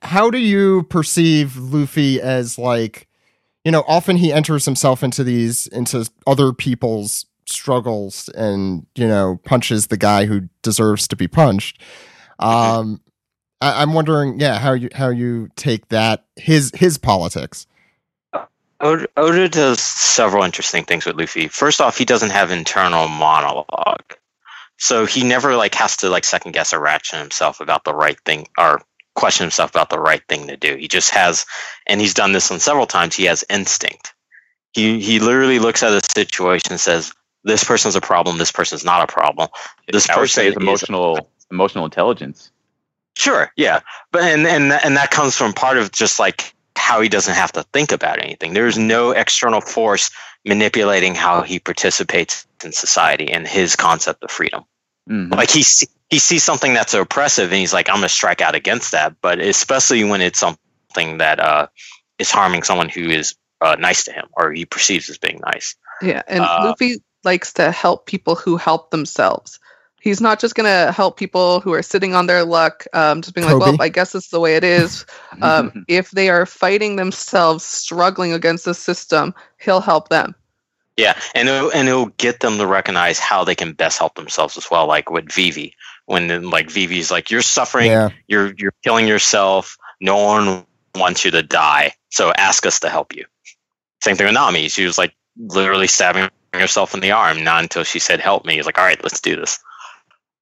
how do you perceive Luffy as like, you know, often he enters himself into these into other people's struggles and you know punches the guy who deserves to be punched. Um, I, I'm wondering, yeah, how you how you take that his his politics. Oda, Oda does several interesting things with Luffy. First off, he doesn't have internal monologue, so he never like has to like second guess or ration himself about the right thing or question himself about the right thing to do. He just has, and he's done this on several times. He has instinct. He he literally looks at a situation and says, "This person's a problem. This person's not a problem." This I would say it's person is- emotional emotional intelligence. Sure, yeah, but and and and that comes from part of just like how he doesn't have to think about anything. There's no external force manipulating how he participates in society and his concept of freedom. Mhm. Like he he sees something that's oppressive and he's like, I'm gonna strike out against that. But especially when it's something that uh, is harming someone who is uh, nice to him or he perceives as being nice. Yeah. And Uh, Luffy likes to help people who help themselves. He's not just going to help people who are sitting on their luck, um, just being like, well, I guess this is the way it is. Um, if they are fighting themselves, struggling against the system, he'll help them. Yeah, and it'll, and it'll get them to recognize how they can best help themselves as well. Like with Vivi, when like Vivi's like, "You're suffering, Yeah, you're you're killing yourself. No one wants you to die, so ask us to help you." Same thing with Nami. She was like literally stabbing herself in the arm. Not until she said, "Help me." He's like, "All right, let's do this."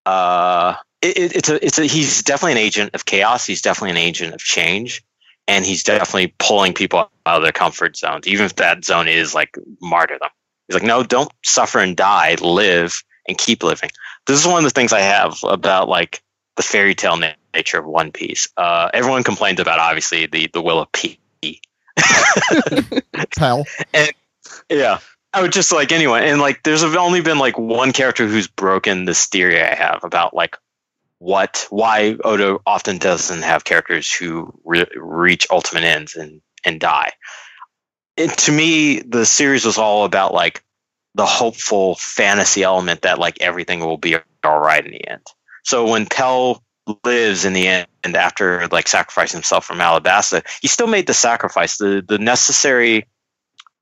Uh, it, it, it's a it's a he's definitely an agent of chaos. He's definitely an agent of change, and he's definitely pulling people out of their comfort zones, even if that zone is like martyrdom. He's like, no, don't suffer and die. Live and keep living. This is one of the things I have about like the fairy tale na- nature of One Piece. Uh, everyone complains about obviously the the will of P. pal. Yeah. I would just like anyone, and like there's only been like one character who's broken this theory I have about like what why Oda often doesn't have characters who re- reach ultimate ends and and die. And to me, the series was all about like the hopeful fantasy element that like everything will be all right in the end. So when Pell lives in the end and after like sacrificing himself from Alabasta, he still made the sacrifice. The the necessary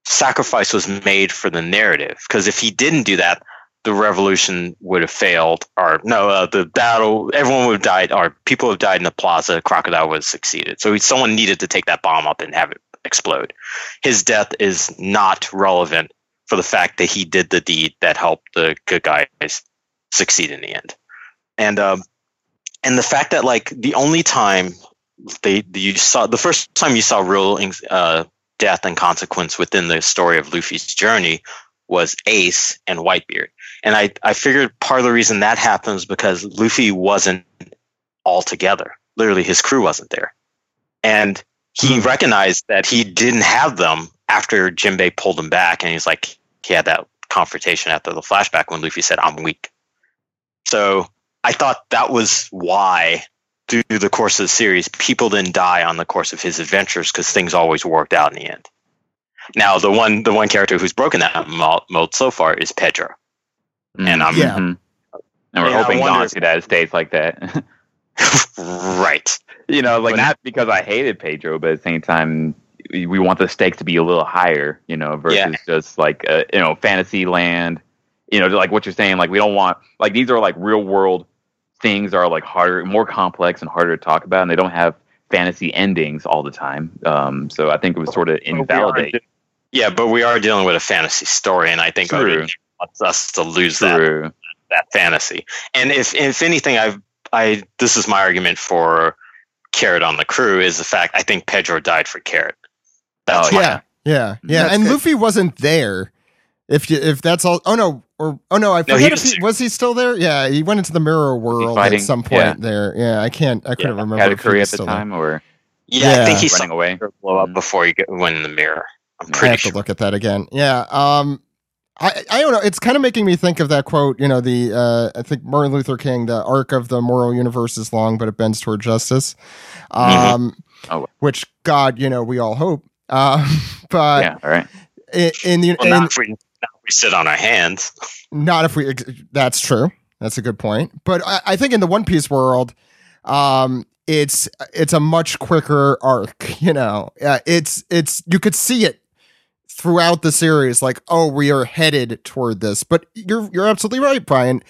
sacrifice was made for the narrative. Because if he didn't do that the revolution would have failed or no uh, the battle everyone would have died or people have died in the plaza crocodile would have succeeded. So someone needed to take that bomb up and have it explode. His death is not relevant for the fact that he did the deed that helped the good guys succeed in the end. And um and the fact that like the only time they you saw the first time you saw real uh death and consequence within the story of Luffy's journey was Ace and Whitebeard. And I, I figured part of the reason that happens because Luffy wasn't all together. Literally, his crew wasn't there. And he hmm. recognized that he didn't have them after Jinbei pulled him back. And he's like, he had that confrontation after the flashback when Luffy said, I'm weak. So I thought that was why through the course of the series, people didn't die on the course of his adventures because things always worked out in the end. Now, the one the one character who's broken that mold so far is Pedro, and I'm Yeah. Mhm. And we're Yeah, I hoping wonder- Don Ciudad stays like that. right. you know, like But- not because I hated Pedro, but at the same time, we we want the stakes to be a little higher, you know, versus Yeah. just like uh, you know, fantasy land. You know, like what you're saying, like we don't want like these are like real world things are like harder, more complex and harder to talk about, and they don't have fantasy endings all the time. Um, so I think it was sort of we are invalidate. Yeah, but we are dealing with a fantasy story, and I think True. Odin wants us to lose that True. that fantasy. And if if anything, I've I this is my argument for Carrot on the crew is the fact I think Pedro died for Carrot. That's Oh, why. Yeah, yeah, yeah. That's and good. Luffy wasn't there. If you, if that's all. Oh no, or oh no, I No, forget he if was- he was he still there. Yeah, he went into the mirror world fighting? at some point Yeah. there. Yeah, I can't. I couldn't remember. if he Katakuri at the still there. time, or Yeah, Yeah. I think he saw running away. blow up Mhm. before he get, went in the mirror. I'm I pretty have sure. to look at that again. Yeah. Um, I I don't know. It's kind of making me think of that quote. You know, the uh, I think Martin Luther King, the arc of the moral universe is long, but it bends toward justice. Um, Oh. which God, you know, we all hope. Um, but yeah, all right. in, in the Well, in, not if we not if we sit on our hands. not if we that's true that's a good point but i, I think in the one piece world um it's it's a much quicker arc you know uh, it's it's you could see it throughout the series like oh we are headed toward this but you're you're absolutely right Bryan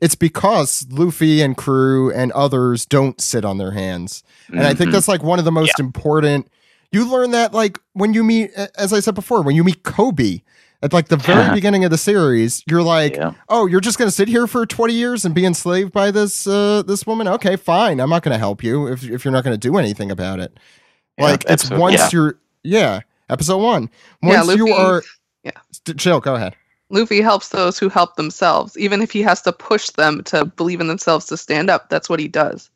it's because luffy and crew and others don't sit on their hands and I think Mhm. that's like one of the most important. You learn that like when you meet, as I said before, when you meet Koby at like the very beginning of the series, you're like, yeah. oh, you're just gonna sit here for 20 years and be enslaved by this uh, this woman? Okay, fine. I'm not gonna help you if if you're not gonna do anything about it. Yeah, like it's once yeah. you're yeah, episode one. Yeah, Once you are yeah. Chill. Go ahead. Luffy helps those who help themselves, even if he has to push them to believe in themselves to stand up. That's what he does.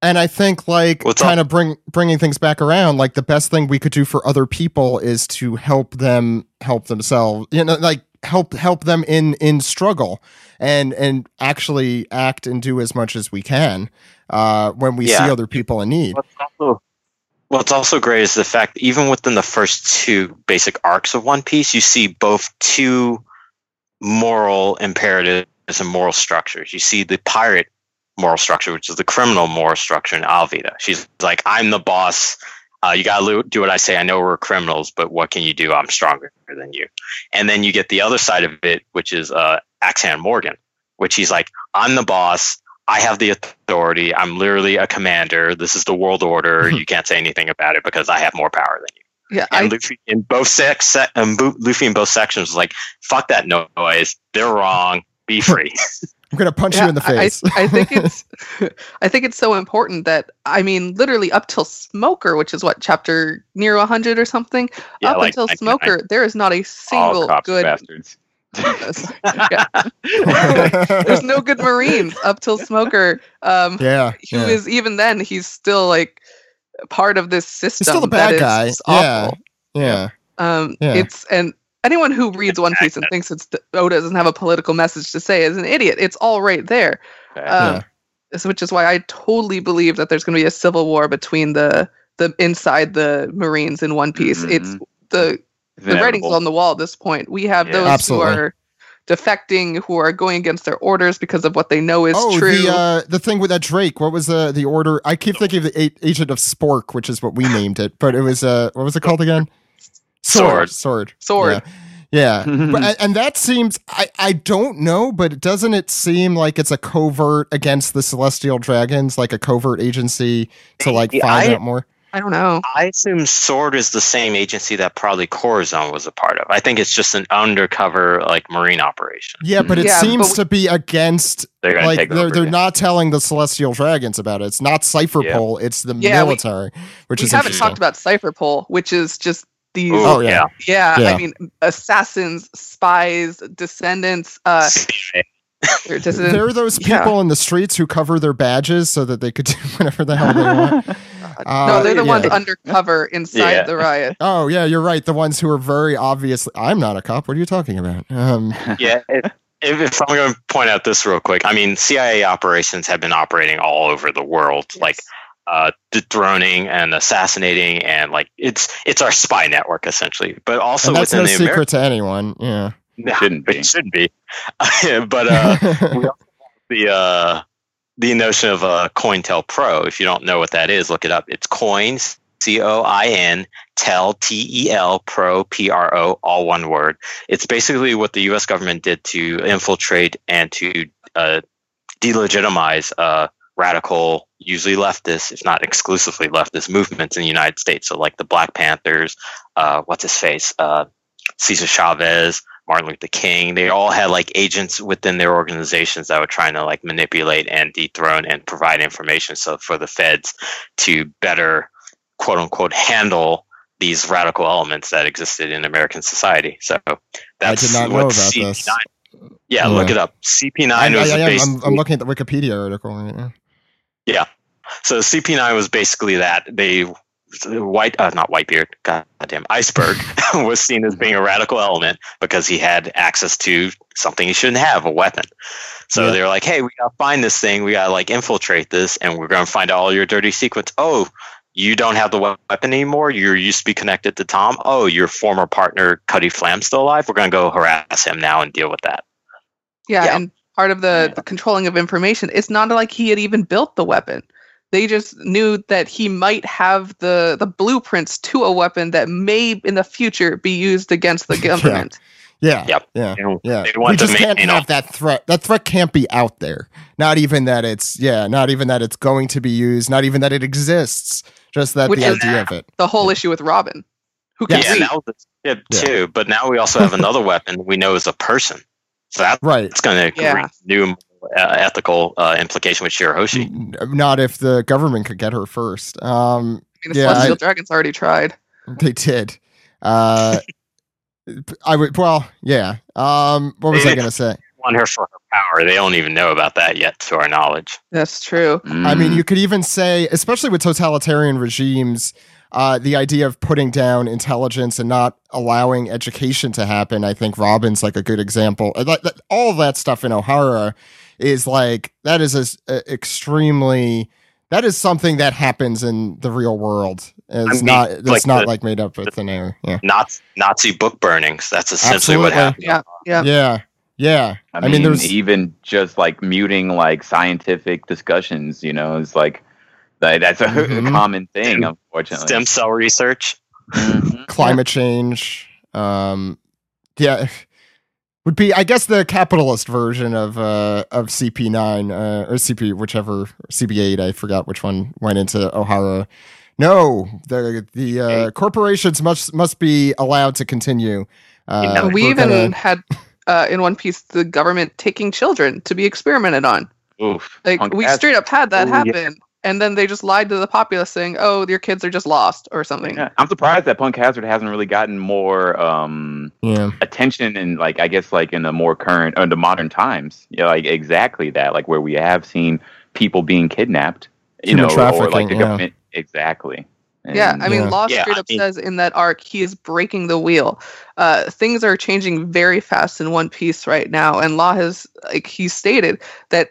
And I think like What's up? kind of bring bringing things back around, like the best thing we could do for other people is to help them help themselves. You know, like help help them in in struggle and and actually act and do as much as we can uh when we see other people in need. What's also What's also great is the fact that even within the first two basic arcs of One Piece, you see both two moral imperatives and moral structures. You see the pirate moral structure, which is the criminal moral structure in Alvida. She's like, I'm the boss. Uh, you got to do what I say. I know we're criminals, but what can you do? I'm stronger than you. And then you get the other side of it, which is uh, Axe-Hand Morgan, which he's like, I'm the boss. I have the authority. I'm literally a commander. This is the world order. you can't say anything about it because I have more power than you. Yeah, And I Luffy in both sex, se- um, Luffy in both sections was like, "Fuck that noise. They're wrong. Be free." I'm gonna punch Yeah, you in the face. I, I think it's I think it's so important that I mean literally up till Smoker, which is what chapter near 100 or something. Yeah, up like until 99. Smoker, there is not a All single cops good. bastards. Yeah. There's no good Marines up till Smoker. Um, yeah. who is yeah. even then he's still like part of this system. still the bad is guy. just Yeah. yeah. Um, Yeah. it's and anyone who reads One Piece and thinks it's Oda doesn't have a political message to say is an idiot. It's all right there. Um, so- which is why I totally believe that there's going to be a civil war between the the inside the Marines in One Piece. It's Mm-hmm. the It's the writing's on the wall at this point. We have Yeah. those Absolutely. who are defecting, who are going against their orders because of what they know is oh, true. the uh, the thing with that Drake. What was the the order? I keep thinking of the a- agent of Spork, which is what we named it, but it was uh, what was it called again? Sword. Sword. Sword. Yeah. yeah. but, and- and that seems I I don't know, but doesn't it seem like it's a covert against the Celestial Dragons, like a covert agency to like Yeah, find I- out more? I don't know. I assume Sword is the same agency that probably Corazon was a part of. I think it's just an undercover like marine operation. Yeah, but it Yeah, seems but we- to be against They're gonna like take they're over. they're yeah. not telling the Celestial Dragons about it. It's not Cypher Yeah. Pole, it's the Yeah, we- military, which we is haven't talked about Cypher Pole, which is just these. Ooh, Oh, yeah. yeah, Yeah. I mean, assassins, spies, descendants. Uh, descendants. There are those Yeah. people in the streets who cover their badges so that they could do whatever the hell they want. Uh, no, they're the yeah. ones undercover inside Yeah. the riot. Oh yeah, you're right. The ones who are very obviously. I'm not a cop. What are you talking about? Um, yeah. If, if, if I'm going to point out this real quick, I mean, CIA operations have been operating all over the world. Like, uh, dethroning and assassinating, and like it's it's our spy network essentially. But also and that's within no the secret American, to anyone. Yeah. No, Shouldn't be. it should be. but uh, we also have the uh, the notion of uh, COINTELPRO. If you don't know what that is, look it up. It's coin C O I N tel T E L pro P R O all one word. It's basically what the U.S. government did to infiltrate and to uh, delegitimize uh, radical, usually leftist, if not exclusively leftist movements in the United States. So like the Black Panthers, uh, what's his face, uh, Cesar Chavez, Martin Luther King. They all had like agents within their organizations that were trying to like manipulate and dethrone and provide information so for the feds to better quote unquote handle these radical elements that existed in American society. So that's did not what know about CP9 this. Yeah, Yeah. look it up. CP9 I, was I, I am, I'm, I'm looking at the Wikipedia article right now. So CP9 was basically that. They white uh, not whitebeard goddamn iceberg was seen as being a radical element because he had access to something he shouldn't have a weapon. So Yeah. they were like hey we gotta find this thing. We gotta like infiltrate this and we're gonna find all your dirty secrets. Oh you don't have the weapon anymore? You used to be connected to tom? Oh your former partner Cutty Flam's still alive? We're gonna go harass him now and deal with that. Yeah, Yeah. and part of the, the controlling of information, it's not like he had even built the weapon. They just knew that he might have the, the blueprints to a weapon that may in the future be used against the government. Yeah. Yep. Yeah. And Yeah. they We just can't maintain have that threat. That threat can't be out there. Not even that it's yeah. Not even that it's going to be used. Not even that it exists. Just that Which the is- idea of it. The whole issue with Robin, who can yeah, read. now it's, yeah, Yeah. too. But now we also have another weapon we know is a person. So that's Right. It's going to Yeah. create new uh, ethical uh, implication with Shirahoshi. Not if the government could get her first. Um, I mean, the Yeah, Celestial I- Dragons already tried. they did. Uh, I would. Well, yeah. Um, what was I gonna say? Want her for her power. They don't even know about that yet, to our knowledge. That's true. I mean, Mm. you could even say, especially with totalitarian regimes, uh, the idea of putting down intelligence and not allowing education to happen. I think Robin's like a good example. Uh, that- that- all of that stuff in Ohara is like that is a, extremely that is something that happens in the real world. It's mean, not. It's like not the- like made up with thin air. Yeah. Nazi, Nazi book burnings. That's essentially what happened. Yeah. Yeah. Yeah. Yeah. I I mean, mean, there's- even just like muting like scientific discussions, you know, it's like that, that's a, Mhm. common thing, unfortunately. Stem cell research. Mhm. climate change. Um, yeah, would be I guess the capitalist version of uh of CP9 uh, or CP whichever CB8 I forgot which one went into Ohara. No, the the uh, corporations must must be allowed to continue. Uh, Yeah, we even gonna- had uh, in One Piece the government taking children to be experimented on. Oof. Like we straight up had that happen. yeah. Happen, and then they just lied to the populace saying, "Oh, your kids are just lost" or something. Yeah, I'm surprised that Punk Hazard hasn't really gotten more um, yeah, attention in like I guess like in the more current or the modern times. Yeah, like exactly that, like where we have seen people being kidnapped, you Human know, or like trafficking, the yeah. government exactly. Yeah, I mean, Yeah. Law Yeah, straight I up mean- says in that arc he is breaking the wheel. Uh, things are changing very fast in One Piece right now, and Law has like he stated that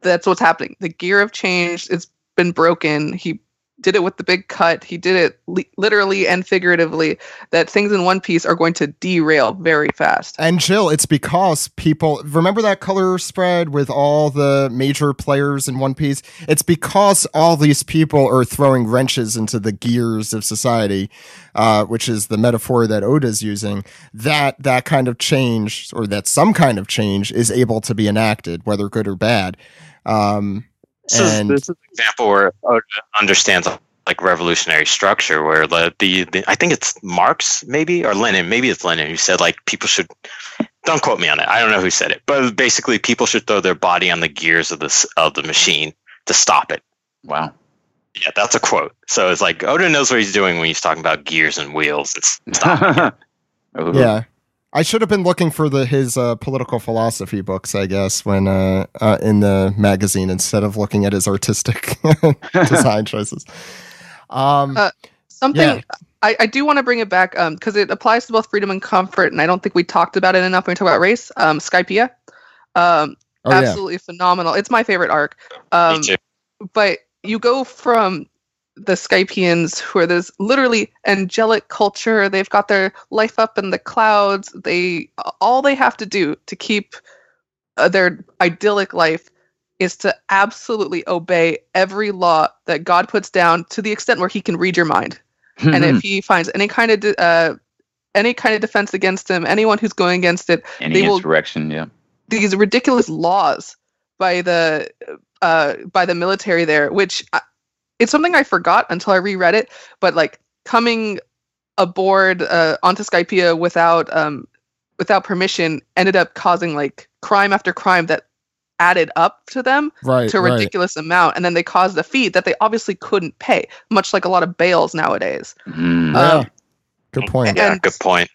that's what's happening. The gear of change it's been broken. He did it with the big cut. He did it li- literally and figuratively. That things in One Piece are going to derail very fast. and Jill, it's because people remember that color spread with all the major players in One Piece. It's because all these people are throwing wrenches into the gears of society, uh, which is the metaphor that Oda's using. That that kind of change, or that some kind of change, is able to be enacted, whether good or bad. Um, This is, this is an example where Oda understands like revolutionary structure, where the, the, the I think it's Marx maybe or Lenin, maybe it's Lenin who said like people should. Don't quote me on it. I don't know who said it, but basically people should throw their body on the gears of this of the machine to stop it. wow. Yeah, that's a quote. So it's like Oda knows what he's doing when he's talking about gears and wheels and stuff. Yeah. I should have been looking for the his uh, political philosophy books, I guess, when uh, uh, in the magazine instead of looking at his artistic design choices. Um, Uh, Something Yeah. I, I do want to bring it back because it applies to both freedom and comfort, and I don't think we talked about it enough when we talk about race. Um, Skypiea, um, oh yeah, absolutely phenomenal. It's my favorite arc. Um, Me too. but you go from the Skypieans, who are this literally angelic culture. They've got their life up in the clouds. They all they have to do to keep uh, their idyllic life is to absolutely obey every law that God puts down to the extent where He can read your mind. and if He finds any kind of de- uh, any kind of defense against Him, anyone who's going against it, any they will- insurrection, yeah. these ridiculous laws by the uh, by the military there, which I, it's something I forgot until I reread it. But like coming aboard uh, onto Skypiea without um, without permission ended up causing like crime after crime that added up to them Right. to a right. ridiculous amount, and then they caused a fee that they obviously couldn't pay, much like a lot of bails nowadays. Mhm. Yeah. Um, Good point. Yeah, good point.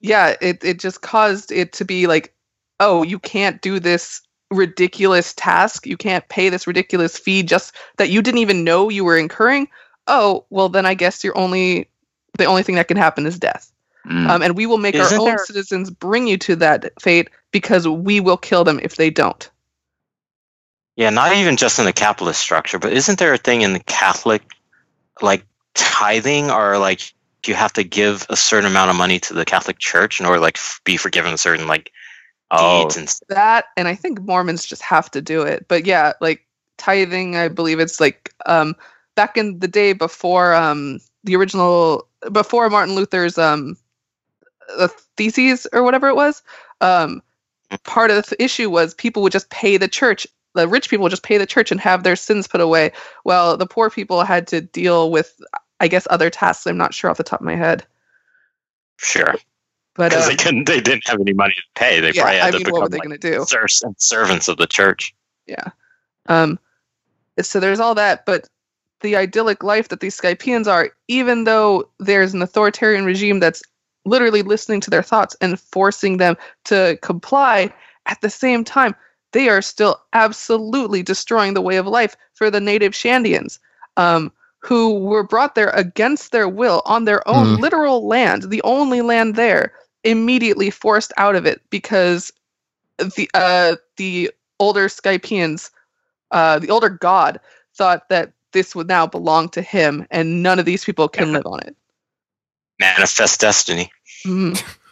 yeah it, it just caused it to be like oh you can't do this ridiculous task. You can't pay this ridiculous fee just that you didn't even know you were incurring. Oh well then i guess you're only the only thing that can happen is death. Mm. um, and we will make Isn't our own there- citizens bring you to that fate because we will kill them if they don't. Yeah, not even just in the capitalist structure, but isn't there a thing in the Catholic, like tithing, or like you have to give a certain amount of money to the Catholic Church in order like f- be forgiven a certain like oh, and that and i think mormons just have to do it but yeah like tithing i believe it's like um back in the day before um the original before martin luther's um the theses or whatever it was um part of the issue was people would just pay the church the rich people would just pay the church and have their sins put away well the poor people had to deal with i guess other tasks i'm not sure off the top of my head. Sure, but because um, they couldn't, they didn't have any money to pay. They yeah probably had i to mean become what they like going to do servants of the church. Yeah. Um so there's all that, but the idyllic life that these Skypieans are, even though there's an authoritarian regime that's literally listening to their thoughts and forcing them to comply, at the same time, they are still absolutely destroying the way of life for the native Shandians, um, who were brought there against their will on their own Hmm. literal land, the only land there, immediately forced out of it because the uh, the older Skypieans, uh, the older god, thought that this would now belong to him, and none of these people can live on it. Manifest destiny. Mhm.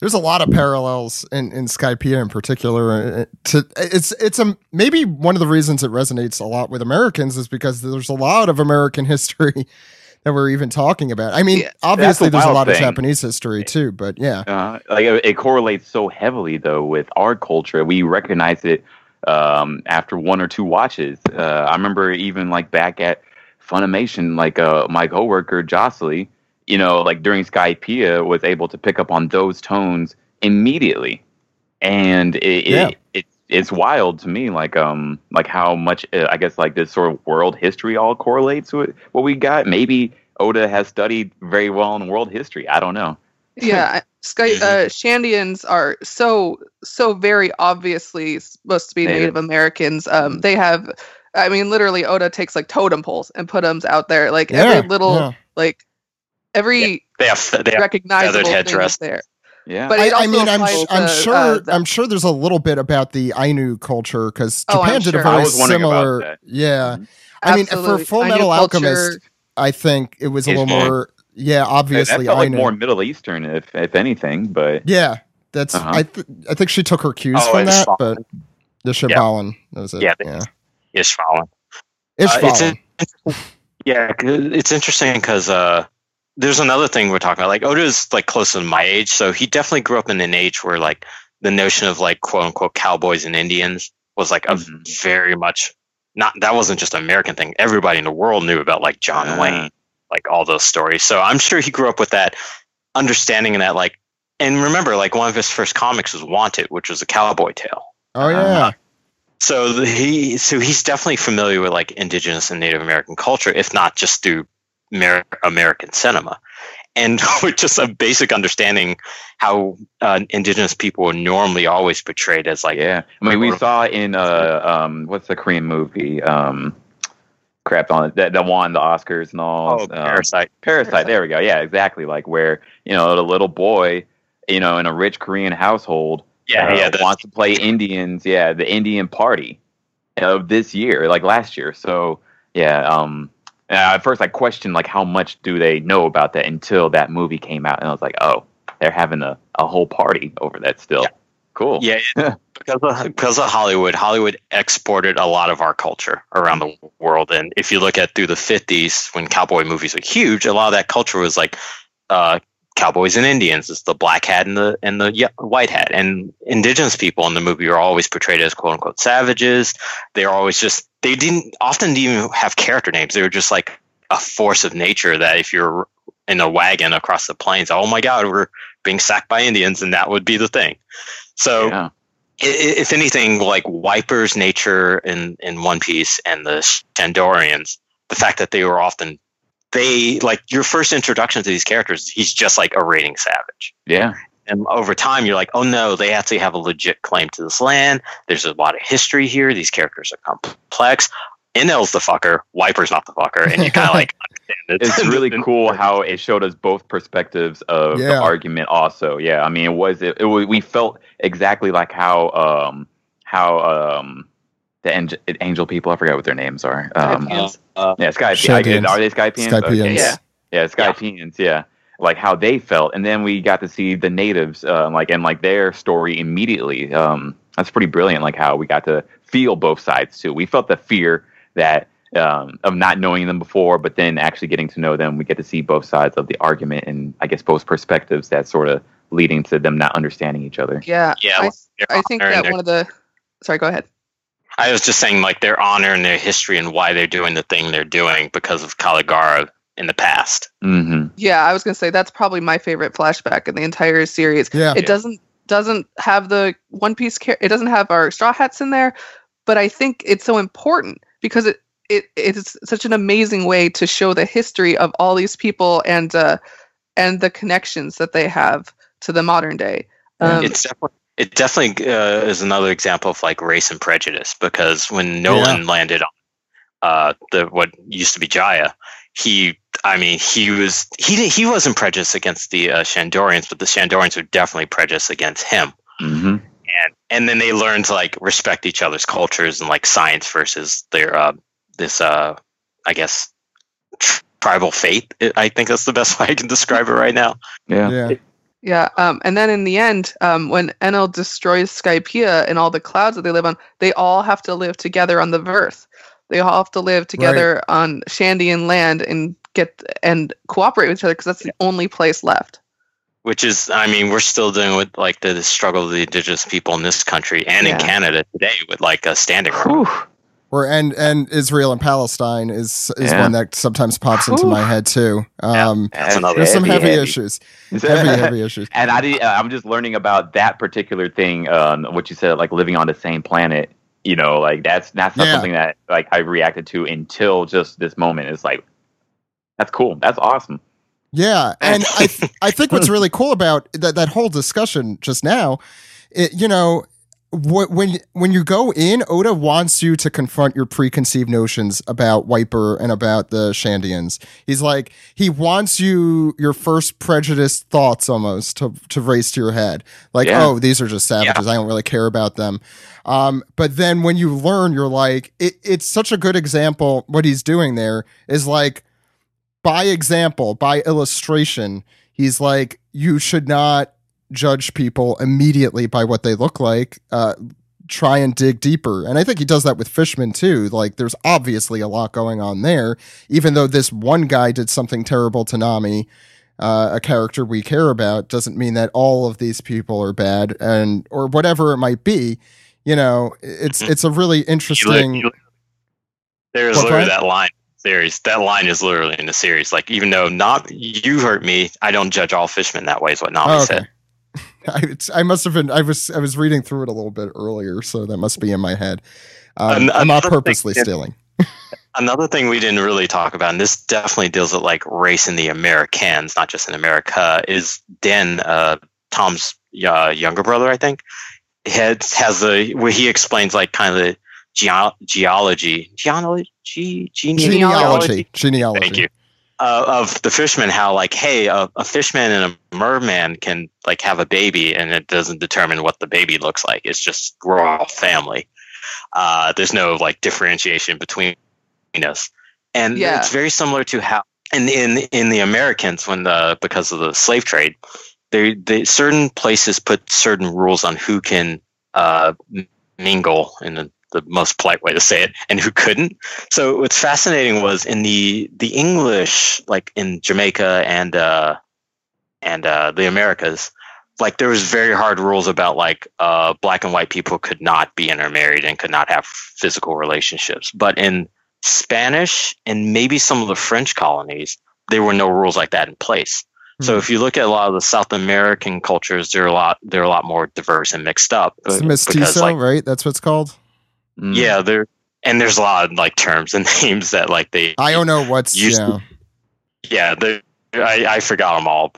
There's a lot of parallels in in Skypiea in particular. uh, To it's it's a maybe one of the reasons it resonates a lot with Americans is because there's a lot of American history that we're even talking about. I mean, Yeah, obviously the there's a lot of. Japanese history too, but yeah, Uh, like it, it correlates so heavily though with our culture. We recognize it um, after one or two watches. Uh, I remember even like back at Funimation, like uh, my coworker Jocelyn, you know, like during Skypiea was able to pick up on those tones immediately, and it, Yeah. it, it it's wild to me, like um, like how much uh, I guess like this sort of world history all correlates with what we got. Maybe Oda has studied very well in world history. I don't know. yeah, Sky uh, Shandians are so so very obviously supposed to be Native. Native Americans. Um, they have, I mean, literally, Oda takes like totem poles and put them out there, like yeah, every little, yeah. like every They have they have recognizable headdress. there. Yeah. But I, I mean, I'm, applies I'm to, sure uh, the- I'm sure there's a little bit about the Ainu culture because Oh, Japan did a sure. very I was wondering about similar. that. Yeah, Mhm. I mean, for Full Ainu Metal culture- Alchemist, I think it was a little more. Yeah, obviously that felt like more Middle Eastern, if if anything. But Yeah, that's. Uh-huh. I th- I think she took her cues Oh, from that, fine. but the Shibbolin that was it. Yeah, Yeah, the- Ishvalan. Ishvalan. Uh, it's Yeah, 'cause it's interesting because uh, there's another thing we're talking about. Like Oda is like close to my age, so he definitely grew up in an age where like the notion of like quote unquote cowboys and Indians was like a Mhm. very much not that wasn't just an American thing. Everybody in the world knew about like John Yeah. Wayne, like all those stories. So I'm sure he grew up with that understanding and that like. And remember, like one of his first comics was Wanted, which was a cowboy tale. oh yeah, Uh-huh. So the, he, so he's definitely familiar with like indigenous and Native American culture, if not just through Amer- American cinema, and with just a basic understanding how uh, indigenous people are normally always portrayed as like yeah, I mean, we saw in uh um what's the Korean movie um crap on it that, that won the Oscars and all. oh, um, parasite. Parasite. There we go. Yeah, exactly. Like where you know the little boy, you know, in a rich Korean household, Yeah, uh, yeah, the- wants to play Indians. Yeah, the Indian party of this year, like last year. So yeah. Um, at first, I questioned like how much do they know about that until that movie came out, and I was like, oh, they're having a, a whole party over that still. Yeah. Cool. Yeah, because of, because of Hollywood, Hollywood exported a lot of our culture around the world. And if you look at through the 50s, when cowboy movies were huge, a lot of that culture was like uh, cowboys and Indians. It's the black hat and the and the white hat. And indigenous people in the movie are always portrayed as quote unquote savages. They're always just they didn't often didn't even have character names. They were just like a force of nature that if you're in a wagon across the plains, oh my God, we're being sacked by Indians, and that would be the thing. So, yeah. if anything, like Wiper's nature in in One Piece and the Shandorians, the fact that they were often they like your first introduction to these characters, he's just like a raiding savage. Yeah. And over time, you're like, oh no, they actually have a legit claim to this land. There's a lot of history here. These characters are complex. Enel's the fucker, Wiper's not the fucker, and you kind of like understand it. It's really cool how it showed us both perspectives of yeah. the argument. Also, yeah, I mean, it was it, it was, we felt exactly like how um how um the angel, angel people I forget what their names are. Um, uh, yeah, Skypieans. Are they Skypieans? Skypieans. Okay, yeah, yeah, Skypieans. Yeah. yeah. Like how they felt, and then we got to see the natives, uh, like and like their story immediately. Um, that's pretty brilliant. Like how we got to feel both sides too. We felt the fear that um, of not knowing them before, but then actually getting to know them, we get to see both sides of the argument and I guess both perspectives that sort of leading to them not understanding each other. Yeah, yeah. I, I think that one of the. Sorry, go ahead. I was just saying, like their honor and their history and why they're doing the thing they're doing because of Calgara in the past. Mm-hmm. Yeah, I was gonna say that's probably my favorite flashback in the entire series. Yeah, it doesn't doesn't have the One Piece. Car- it doesn't have our Straw Hats in there, but I think it's so important because it it it's such an amazing way to show the history of all these people and uh, and the connections that they have to the modern day. Um, it's definitely it definitely uh, is another example of like race and prejudice because when Noland yeah. landed on uh, the what used to be Jaya, he I mean he was he he wasn't prejudiced against the uh, Shandorians, but the Shandorians were definitely prejudiced against him. Mm-hmm. And and then they learned to like respect each other's cultures and like science versus their uh, this uh I guess tribal faith. I think that's the best way I can describe it right now. Yeah. Yeah. Yeah, um, and then in the end, um, when Enel destroys Skypiea and all the clouds that they live on, they all have to live together on the Vearth. They all have to live together right. on Shandian land and get and cooperate with each other because that's the only place left. Which is, I mean, we're still dealing with like the, the struggle of the indigenous people in this country and yeah. in Canada today with like a standing. Whew or and and Israel and Palestine is is yeah. one that sometimes pops into my head too. Um, yeah, there's some heavy, heavy, issues, heavy heavy issues. And I did, I'm just learning about that particular thing. Um, what you said, like living on the same planet. You know, like that's that's not yeah. something that like I reacted to until just this moment. It's like that's cool. That's awesome. Yeah, and I th- I think what's really cool about that that whole discussion just now, it, you know, when when you go in, Oda wants you to confront your preconceived notions about Wiper and about the Shandians. He's like he wants you your first prejudiced thoughts almost to to race to your head, like yeah. oh these are just savages. Yeah. I don't really care about them. Um, but then when you learn, you're like it, it's such a good example. What he's doing there is like by example, by illustration. He's like you should not judge people immediately by what they look like. Uh, try and dig deeper. And I think he does that with Fishman too. Like there's obviously a lot going on there, even though this one guy did something terrible to Nami. Uh, a character we care about doesn't mean that all of these people are bad and or whatever it might be you know it's mm-hmm. it's a really interesting you, you, there's literally that line series that line is literally in the series like even though not you hurt me i don't judge all fishmen that way is what nami oh, okay. said I, I must have been. I was. I was reading through it a little bit earlier, so that must be in my head. Um, I'm not purposely thing, stealing. another thing we didn't really talk about, and this definitely deals with like race in the Americans, not just in America, is Den, uh, Tom's uh, younger brother, I think, has has a where he explains like kind of the ge- geology, genealogy, genealogy, genealogy. Thank you uh, of the fisherman how like hey a, a fishman and a merman can like have a baby and it doesn't determine what the baby looks like. It's just we're all family. Uh, there's no like differentiation between us. And Yeah. it's very similar to how in in in the Americans when the because of the slave trade, they they certain places put certain rules on who can uh, mingle in the, the most polite way to say it and who couldn't. So what's fascinating was in the the English like in Jamaica and uh, and uh, the Americas. Like there was very hard rules about like uh, black and white people could not be intermarried and could not have physical relationships. But in Spanish and maybe some of the French colonies, there were no rules like that in place. So Hmm. if you look at a lot of the South American cultures, they're a lot they're a lot more diverse and mixed up. It's mestizo, because, like, right? That's what it's called. Mm. yeah, there and there's a lot of like terms and names that like they I don't know what's Used yeah. yeah they I, I forgot them all.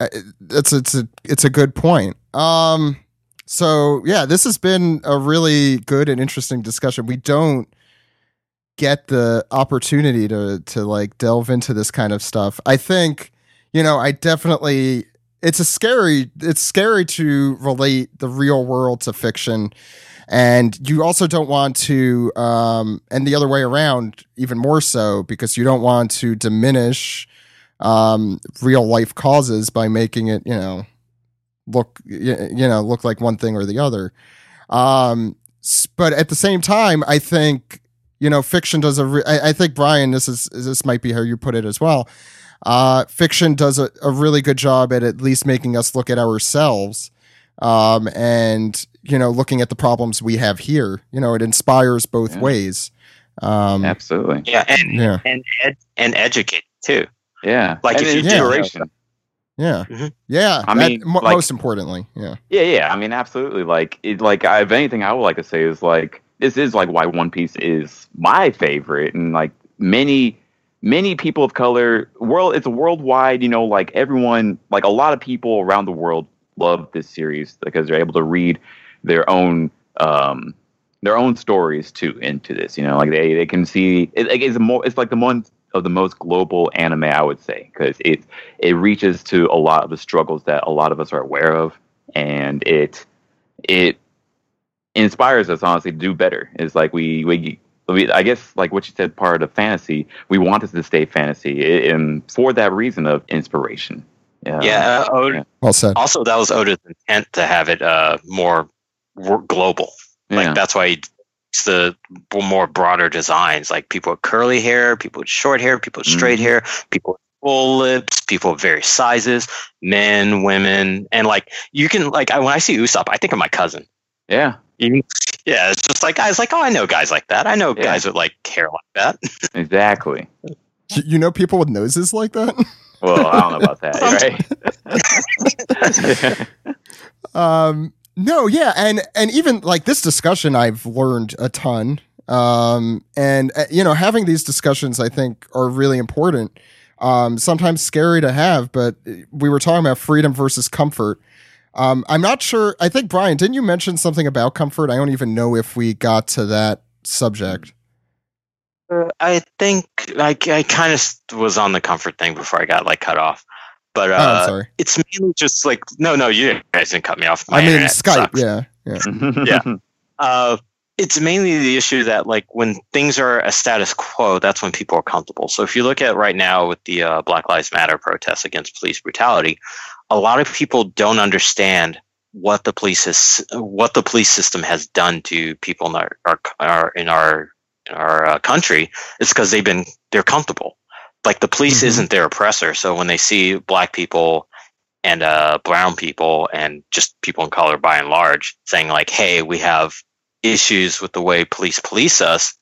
Uh, it's it's a it's a good point. Um so yeah, this has been a really good and interesting discussion. We don't get the opportunity to to like delve into this kind of stuff. I think, you know, I definitely it's a scary it's scary to relate the real world to fiction. And you also don't want to um and the other way around even more so because you don't want to diminish um real life causes by making it you know look you know look like one thing or the other. Um but at the same time i think you know fiction does a re- I, I think brian this is this might be how you put it as well uh fiction does a, a really good job at at least making us look at ourselves um and you know looking at the problems we have here you know it inspires both Yeah. ways um Absolutely. Yeah, and yeah and ed, and educate too. Yeah. Like, And if you it's do- inspiration. yeah Mhm. yeah I that- mean, mo- like- most importantly yeah Yeah, yeah. I mean, absolutely. Like, it, like, I, if anything, I would like to say is like this is like why One Piece is my favorite, and like many, many people of color, world, it's a worldwide. You know, like everyone, like a lot of people around the world love this series because they're able to read their own, um, their own stories too into this. You know, like they they can see it, it's more. It's like the one of the most global anime, I would say, because it it reaches to a lot of the struggles that a lot of us are aware of and it it inspires us honestly to do better. It's like we we. We I guess, like what you said, part of fantasy. We want this to stay fantasy, and for that reason of inspiration. Yeah, yeah, uh, Oda- yeah. well said also that was Oda's intent to have it uh more global. Like yeah. that's why he it's the more broader designs, like people with curly hair, people with short hair, people with straight Mhm. hair, people with full lips, people of various sizes, men, women, and like you can like I, when I see Usopp, I think of my cousin. Yeah, Even yeah, it's just like guys like oh I know guys like that. I know Yeah. guys with like hair like that. exactly. You know people with noses like that Well, I don't know about that, right? um no yeah and and even like this discussion i've learned a ton um and uh, you know having these discussions i think are really important um sometimes scary to have but uh, we were talking about freedom versus comfort um i'm not sure i think brian didn't you mention something about comfort i don't even know if we got to that subject I think like I kind of was on the comfort thing before I got like cut off, but oh i'm uh, sorry it's mainly just like no no you guys didn't cut me off. My i mean skype sucks. yeah yeah yeah. uh, it's mainly the issue that like when things are a status quo, that's when people are comfortable. So if you look at right now with the uh, Black Lives Matter protests against police brutality, a lot of people don't understand what the police has, what the police system has done to people in our, our, our in our in our uh, country. It's because they've been they're comfortable. Like the police Mhm. isn't their oppressor. So when they see black people and uh, brown people and just people in color by and large saying like, "Hey, we have issues with the way police police us."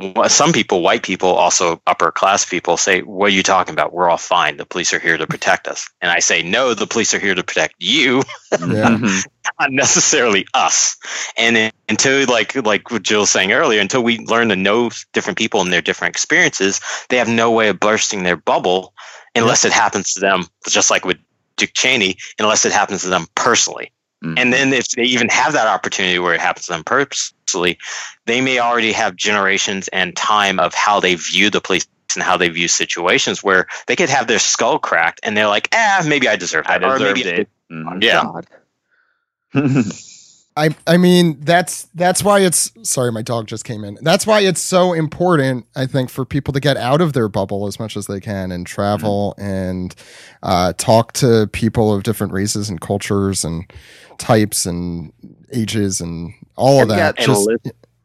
Wh- Some people, white people, also upper class people, say, "What are you talking about? We're all fine. The police are here to protect us." And I say, "No, the police are here to protect you, Yeah. Mm-hmm. not necessarily us." And it- until, like, like what Jill was saying earlier, until we learn to know different people and their different experiences, they have no way of bursting their bubble unless it happens to them, just like with Dick Cheney, unless it happens to them personally. Mm-hmm. And then if they even have that opportunity where it happens to them personally, they may already have generations and time of how they view the police and how they view situations where they could have their skull cracked and they're like, ah, maybe I deserve I that. or deserved maybe it. Mhm. Yeah. God. I I mean that's that's why it's sorry my dog just came in. That's why it's so important I think for people to get out of their bubble as much as they can and travel mm-hmm. and uh, talk to people of different races and cultures and types and ages and all of that. Yeah, Just,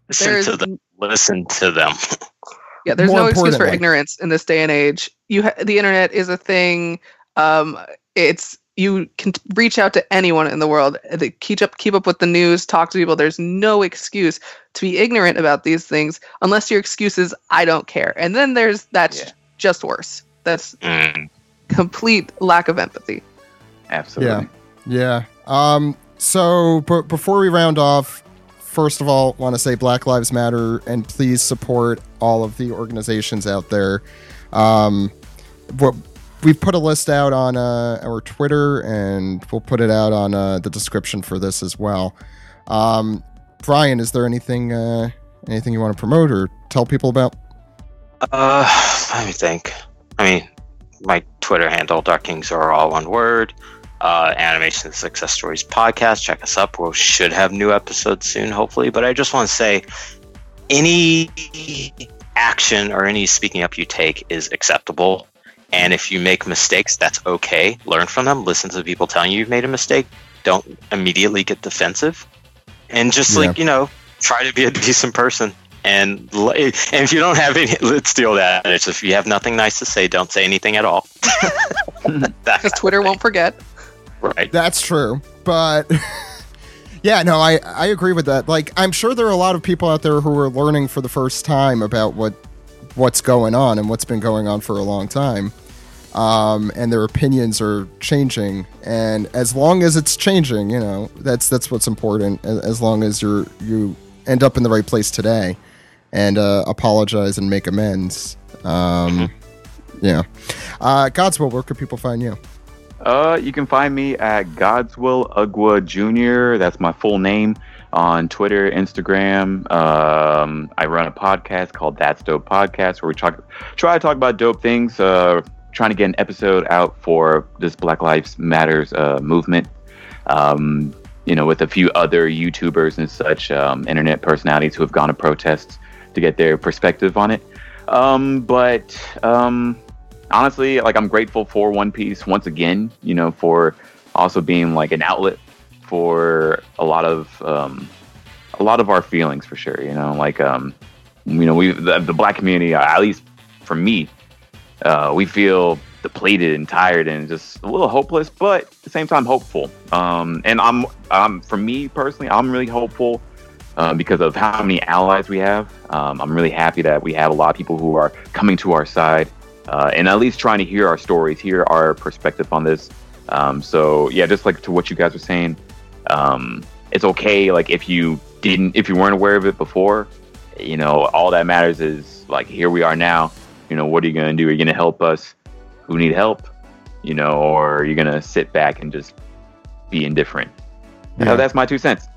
listen to them. Listen to them. yeah, there's no excuse for ignorance in this day and age. You ha- the internet is a thing. Um, it's you can reach out to anyone in the world keep up keep up with the news talk to people there's no excuse to be ignorant about these things unless your excuse is i don't care and then there's that's yeah. just worse that's mm. complete lack of empathy absolutely yeah yeah um so but before we round off first of all want to say black lives matter and please support all of the organizations out there um we've put a list out on uh, our Twitter, and we'll put it out on uh, the description for this as well. Um, Brian, is there anything uh, anything you want to promote or tell people about? Uh, let me think. I mean, my Twitter handle, Dark Kings, are all one word. Uh, Animation Success Stories podcast. Check us up. We should have new episodes soon, hopefully. But I just want to say, any action or any speaking up you take is acceptable and if you make mistakes, that's okay. Learn from them. Listen to the people telling you you've made a mistake. Don't immediately get defensive. And just yeah. like, you know, try to be a decent person. And, and if you don't have any, let's steal that. It's if you have nothing nice to say, don't say anything at all. Because Twitter won't forget. Right. That's true. But yeah, no, I, I agree with that. Like, I'm sure there are a lot of people out there who are learning for the first time about what what's going on and what's been going on for a long time um, and their opinions are changing. And as long as it's changing, you know, that's that's what's important. As long as you're you end up in the right place today, and uh, apologize and make amends. Um, mm-hmm. yeah, uh, Godswill, where can people find you? Uh, you can find me at Godswill Ugwa Jr. That's my full name on Twitter, Instagram. Um, I run a podcast called That's Dope Podcast where we try, try to talk about dope things. Uh, trying to get an episode out for this Black Lives Matters uh, movement. Um, you know, with a few other YouTubers and such, um, internet personalities who have gone to protests to get their perspective on it. Um, but um, honestly, like I'm grateful for One Piece once again. You know, for also being like an outlet for a lot of um, a lot of our feelings for sure. You know, like um, you know, we the, the black community, at least for me, uh, we feel depleted and tired and just a little hopeless, but at the same time hopeful. Um, and I'm, I'm, for me personally, I'm really hopeful uh, because of how many allies we have. Um, I'm really happy that we have a lot of people who are coming to our side uh, and at least trying to hear our stories, hear our perspective on this. Um, so yeah, just like to what you guys were saying, um, it's okay. Like if you didn't, if you weren't aware of it before, you know, all that matters is like here we are now you know, what are you going to do? Are you going to help us who need help? You know, or are you going to sit back and just be indifferent? Yeah. You know, that's my two cents.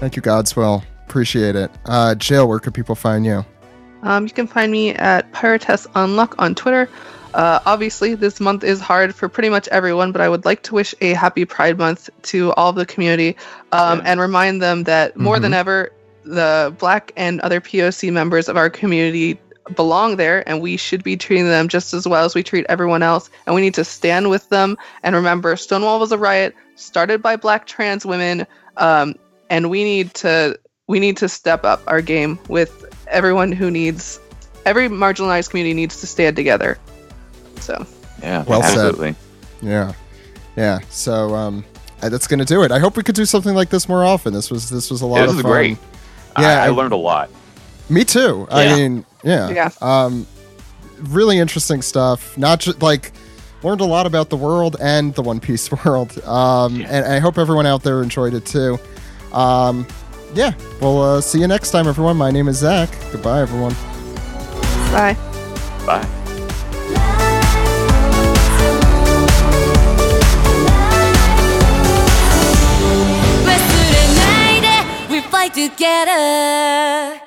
Thank you, Godswill. Appreciate it. Uh, Jill, where can people find you? Um, you can find me at Pyrotes Unluck on Twitter. Uh, obviously, this month is hard for pretty much everyone, but I would like to wish a happy Pride Month to all of the community um, yeah. and remind them that more mm-hmm. than ever, the Black and other POC members of our community belong there and we should be treating them just as well as we treat everyone else and we need to stand with them and remember stonewall was a riot started by black trans women um, and we need to we need to step up our game with everyone who needs every marginalized community needs to stand together so yeah well absolutely said. yeah yeah so um uh, that's gonna do it i hope we could do something like this more often this was this was a lot yeah, this of fun great yeah I, I learned a lot me too. Yeah. I mean, yeah. Yeah. Um, really interesting stuff. Not just like learned a lot about the world and the One Piece world. Um, yeah. and I hope everyone out there enjoyed it too. Um, yeah. We'll uh, see you next time, everyone. My name is Zach. Goodbye, everyone. Bye. Bye. together